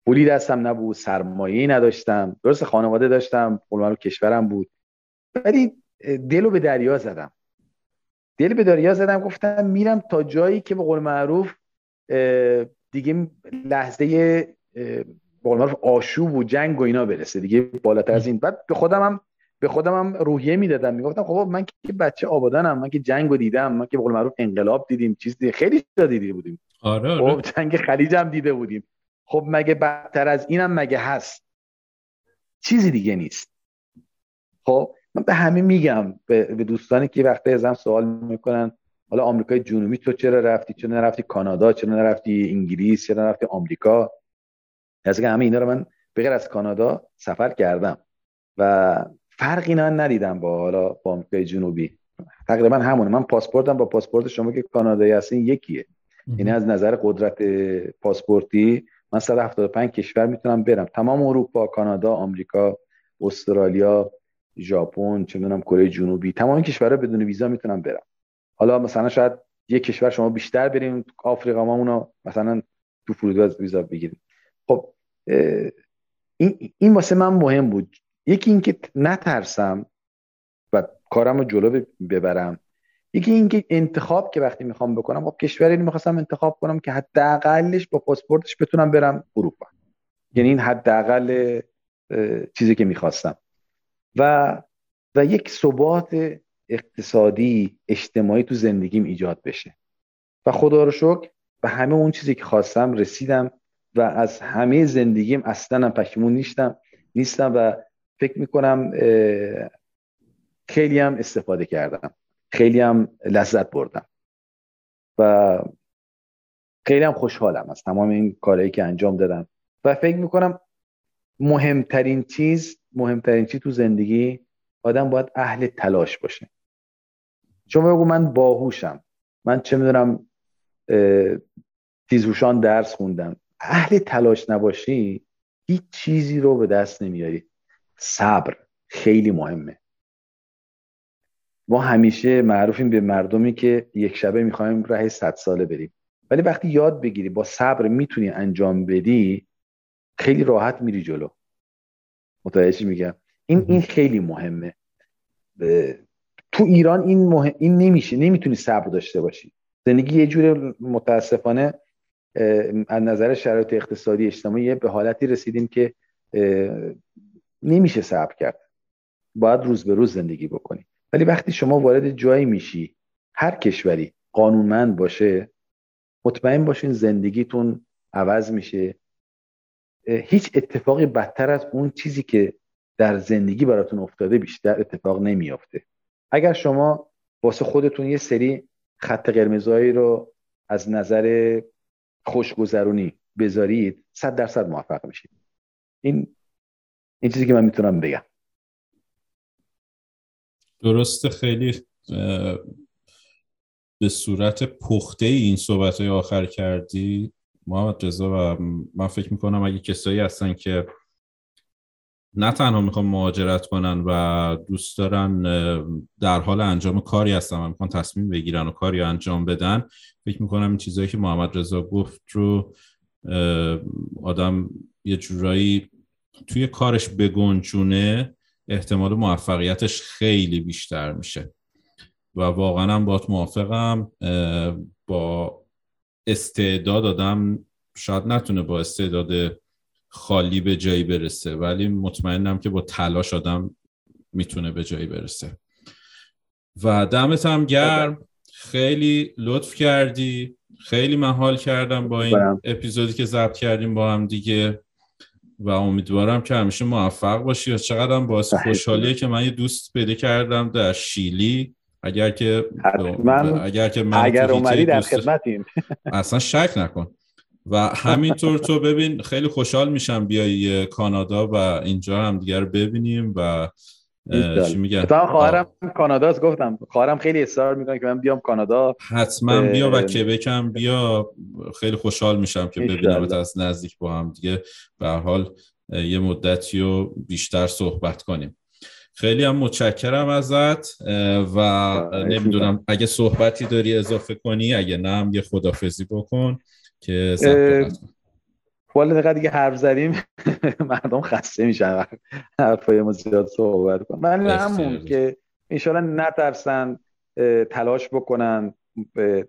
پولی دستم نبود سرمایه نداشتم. درست خانواده داشتم قول کشورم بود. ولی دلو به دریا زدم. دل به دریا زدم گفتم میرم تا جایی که به قول معروف دیگه لحظه به قول آشوب و جنگ و اینا برسه. دیگه بالاتر از این. بعد به خودم هم به خودم هم روحیه می‌دادم. می‌گفتم خب من که بچه آبادانم من که جنگ رو دیدم من که به قول معروف انقلاب دیدیم چیز دیدیم. خیلی چیزا دیده بودیم. آره, آره. خب جنگ خلیج هم دیده بودیم. خب مگه بدتر از اینم مگه هست؟ چیزی دیگه نیست. خب من به همه میگم به دوستانی که وقتی ازم سوال می‌کنن. حالا آمریکای جنوبی تو چرا رفتی؟ چرا نرفتی کانادا؟ چرا نرفتی انگلیس؟ چرا نرفتی آمریکا؟ از همه اینا رو من به از کانادا سفر کردم و فرقی نه ندیدم با حالا با آمریکای جنوبی. تقریبا همونه. من پاسپورتم با پاسپورت شما که کانادایی هستین یکیه. یعنی از نظر قدرت پاسپورتی من 175 کشور می‌تونم برم. تمام اروپا کانادا آمریکا استرالیا ژاپن چه می‌دونم کره جنوبی تمام کشورها بدون ویزا می‌تونم برم. حالا مثلا شاید یک کشور شما بیشتر بریم آفریقا ما اونو مثلا تو فرودگاه ویزا بگیریم. خب این این واسه من مهم بود. یکی اینکه نترسم و کارم رو جلو ببرم. یکی اینکه انتخاب که وقتی می‌خوام بکنم خب کشوری می‌خواستم انتخاب کنم که حداقلش با پاسپورتش بتونم برم اروپا. یعنی این حداقل چیزی که می‌خواستم. و و یک ثبات اقتصادی اجتماعی تو زندگیم ایجاد بشه. و خدا رو شکر به همه اون چیزی که خواستم رسیدم و از همه زندگیم اصلا پشیمون نیستم نیستم و فکر می‌کنم خیلی هم استفاده کردم. خیلی هم لذت بردم. و خیلی هم خوشحالم از تمام این کارهایی که انجام دادم. و فکر می‌کنم مهمترین چیز مهمترین چیز تو زندگی آدم باید اهل تلاش باشه. شما بگو من باهوشم. من چه می‌دونم تیزهوشان درس خوندم. اهل تلاش نباشی هیچ چیزی رو به دست نمیاری. صبر خیلی مهمه. ما همیشه معروفیم به مردمی که یک شبه می‌خوایم ره صد ساله بریم. ولی وقتی یاد بگیری با صبر می‌تونی انجام بدی خیلی راحت میری جلو. متوجه میگم؟ این این خیلی مهمه. تو ایران این مهم... این نمیشه. نمی‌تونی صبر داشته باشی. زندگی یه جور متاسفانه از نظر شرایط اقتصادی اجتماعی به حالتی رسیدیم که نمیشه صبر کرد. باید روز به روز زندگی بکنی. ولی وقتی شما وارد جایی میشی هر کشوری قانونمند باشه مطمئن باشین زندگیتون عوض میشه. هیچ اتفاقی بدتر از اون چیزی که در زندگی براتون افتاده بیشتر اتفاق نمیافته. اگر شما واسه خودتون یه سری خط قرمزایی رو از نظر خوشگذرونی بذارید صد درصد موفق میشید. این این چیزی که من می‌تونم بگم. درسته خیلی به صورت پخته این صحبت های آخر کردی. محمد رضا و من فکر می‌کنم اگه کسایی هستن که نه تنها می‌خوان مهاجرت کنن و دوست دارن در حال انجام کاری هستن و می‌خوان تصمیم بگیرن و کاری انجام بدن فکر می‌کنم این چیزهایی که محمد رضا گفت رو آدم یه جورایی توی کارش بگنجونه احتمال موفقیتش خیلی بیشتر میشه. و واقعا هم باید موافقم با استعداد آدم شاید نتونه با استعداد خالی به جایی برسه. ولی مطمئنم که با تلاش آدم می‌تونه به جایی برسه. و دمت هم گرم. خیلی لطف کردی. خیلی محال کردم با این اپیزودی که ضبط کردیم با هم دیگه. و امیدوارم که همیشه موفق باشی. و چقدر باعث خوشحالیه که من یه دوست پیدا کردم در شیلی. اگر که اگر که من اگر اومدی در خدمتیم. اصلا شک نکن. و همینطور تو ببین خیلی خوشحال میشم بیای کانادا و اینجا هم دیگر ببینیم و چی میگن؟ خواهرم کاناداست گفتم. خواهرم خیلی اصرار می‌کنه که من بیام کانادا. حتما بیا و کبکم بیا. خیلی خوشحال میشم که ببینم از نزدیک با هم دیگه. به حال یه مدتی رو بیشتر صحبت کنیم. خیلی هم متشکرم ازت و نمی‌دونم اگه صحبتی داری اضافه کنی اگه نه هم یه خدافزی بکن. که والا دقیقه دیگه حرف زدیم. مردم خسته میشن حرفای ما زیاد صحبت کن. من همون که انشالله نترسن تلاش بکنن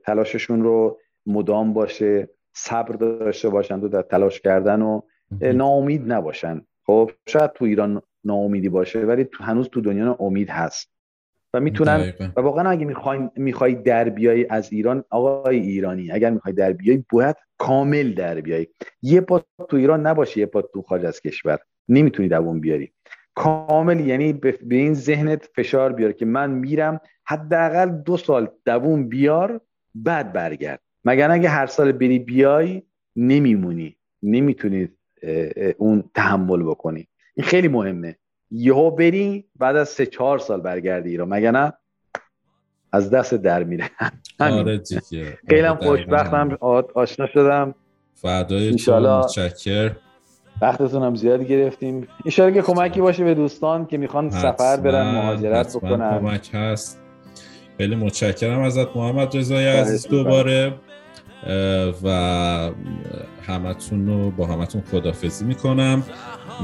تلاششون رو مدام باشه صبر داشته باشن تو در تلاش کردن و ناامید نباشن. خب شاید تو ایران ناامیدی باشه ولی تو هنوز تو دنیا امید هست. و می‌تونن و واقعا اگه می‌خوای می‌خوای در بیای از ایران آقای ایرانی اگر می‌خوای در بیای باید کامل در بیای یه پا تو ایران نباشه یه پا تو خارج از کشور. نمی‌تونی دووم بیاری. کامل یعنی به این ذهنت فشار بیار که من میرم حداقل دو سال دووم بیار بعد برگرد. مگر اگه هر سال بری بیای نمیمونی. نمی‌تونی اون تحمل بکنی. این خیلی مهمه. یهو بری بعد از سه چهار سال برگردی ایران. مگه نه؟ از دست در میره. آره خیلی هم خوشبختم. آشنا شدم. فردای تو متشکر وقتتون هم زیاد گرفتیم. ایشالا که کمکی باشه به دوستان که می‌خوان سفر برن مهاجرت بکنن. کمک هست. خیلی متشکرم ازت محمد رضای عزیز دوباره. و همتون رو با همتون خدافزی می‌کنم.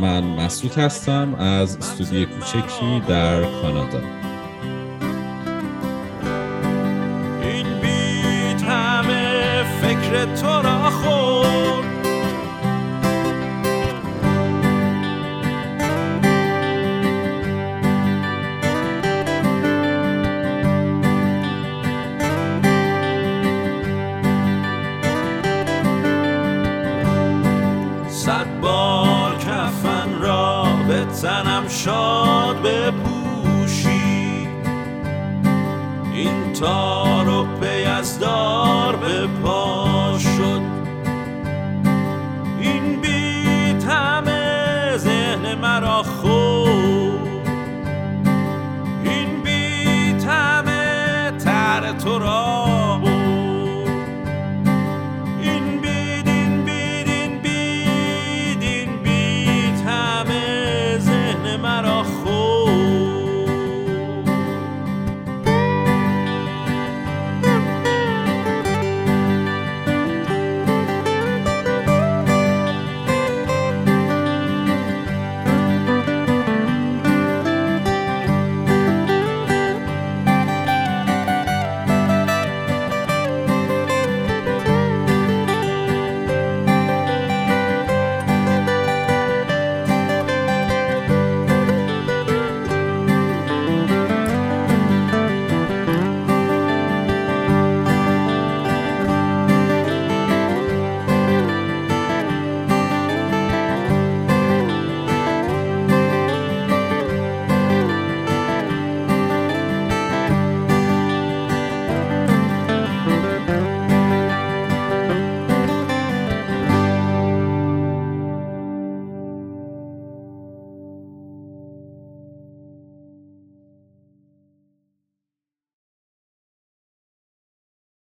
من مسعود هستم از استودیو کوچکی در کانادا. این بیت همه فکر تو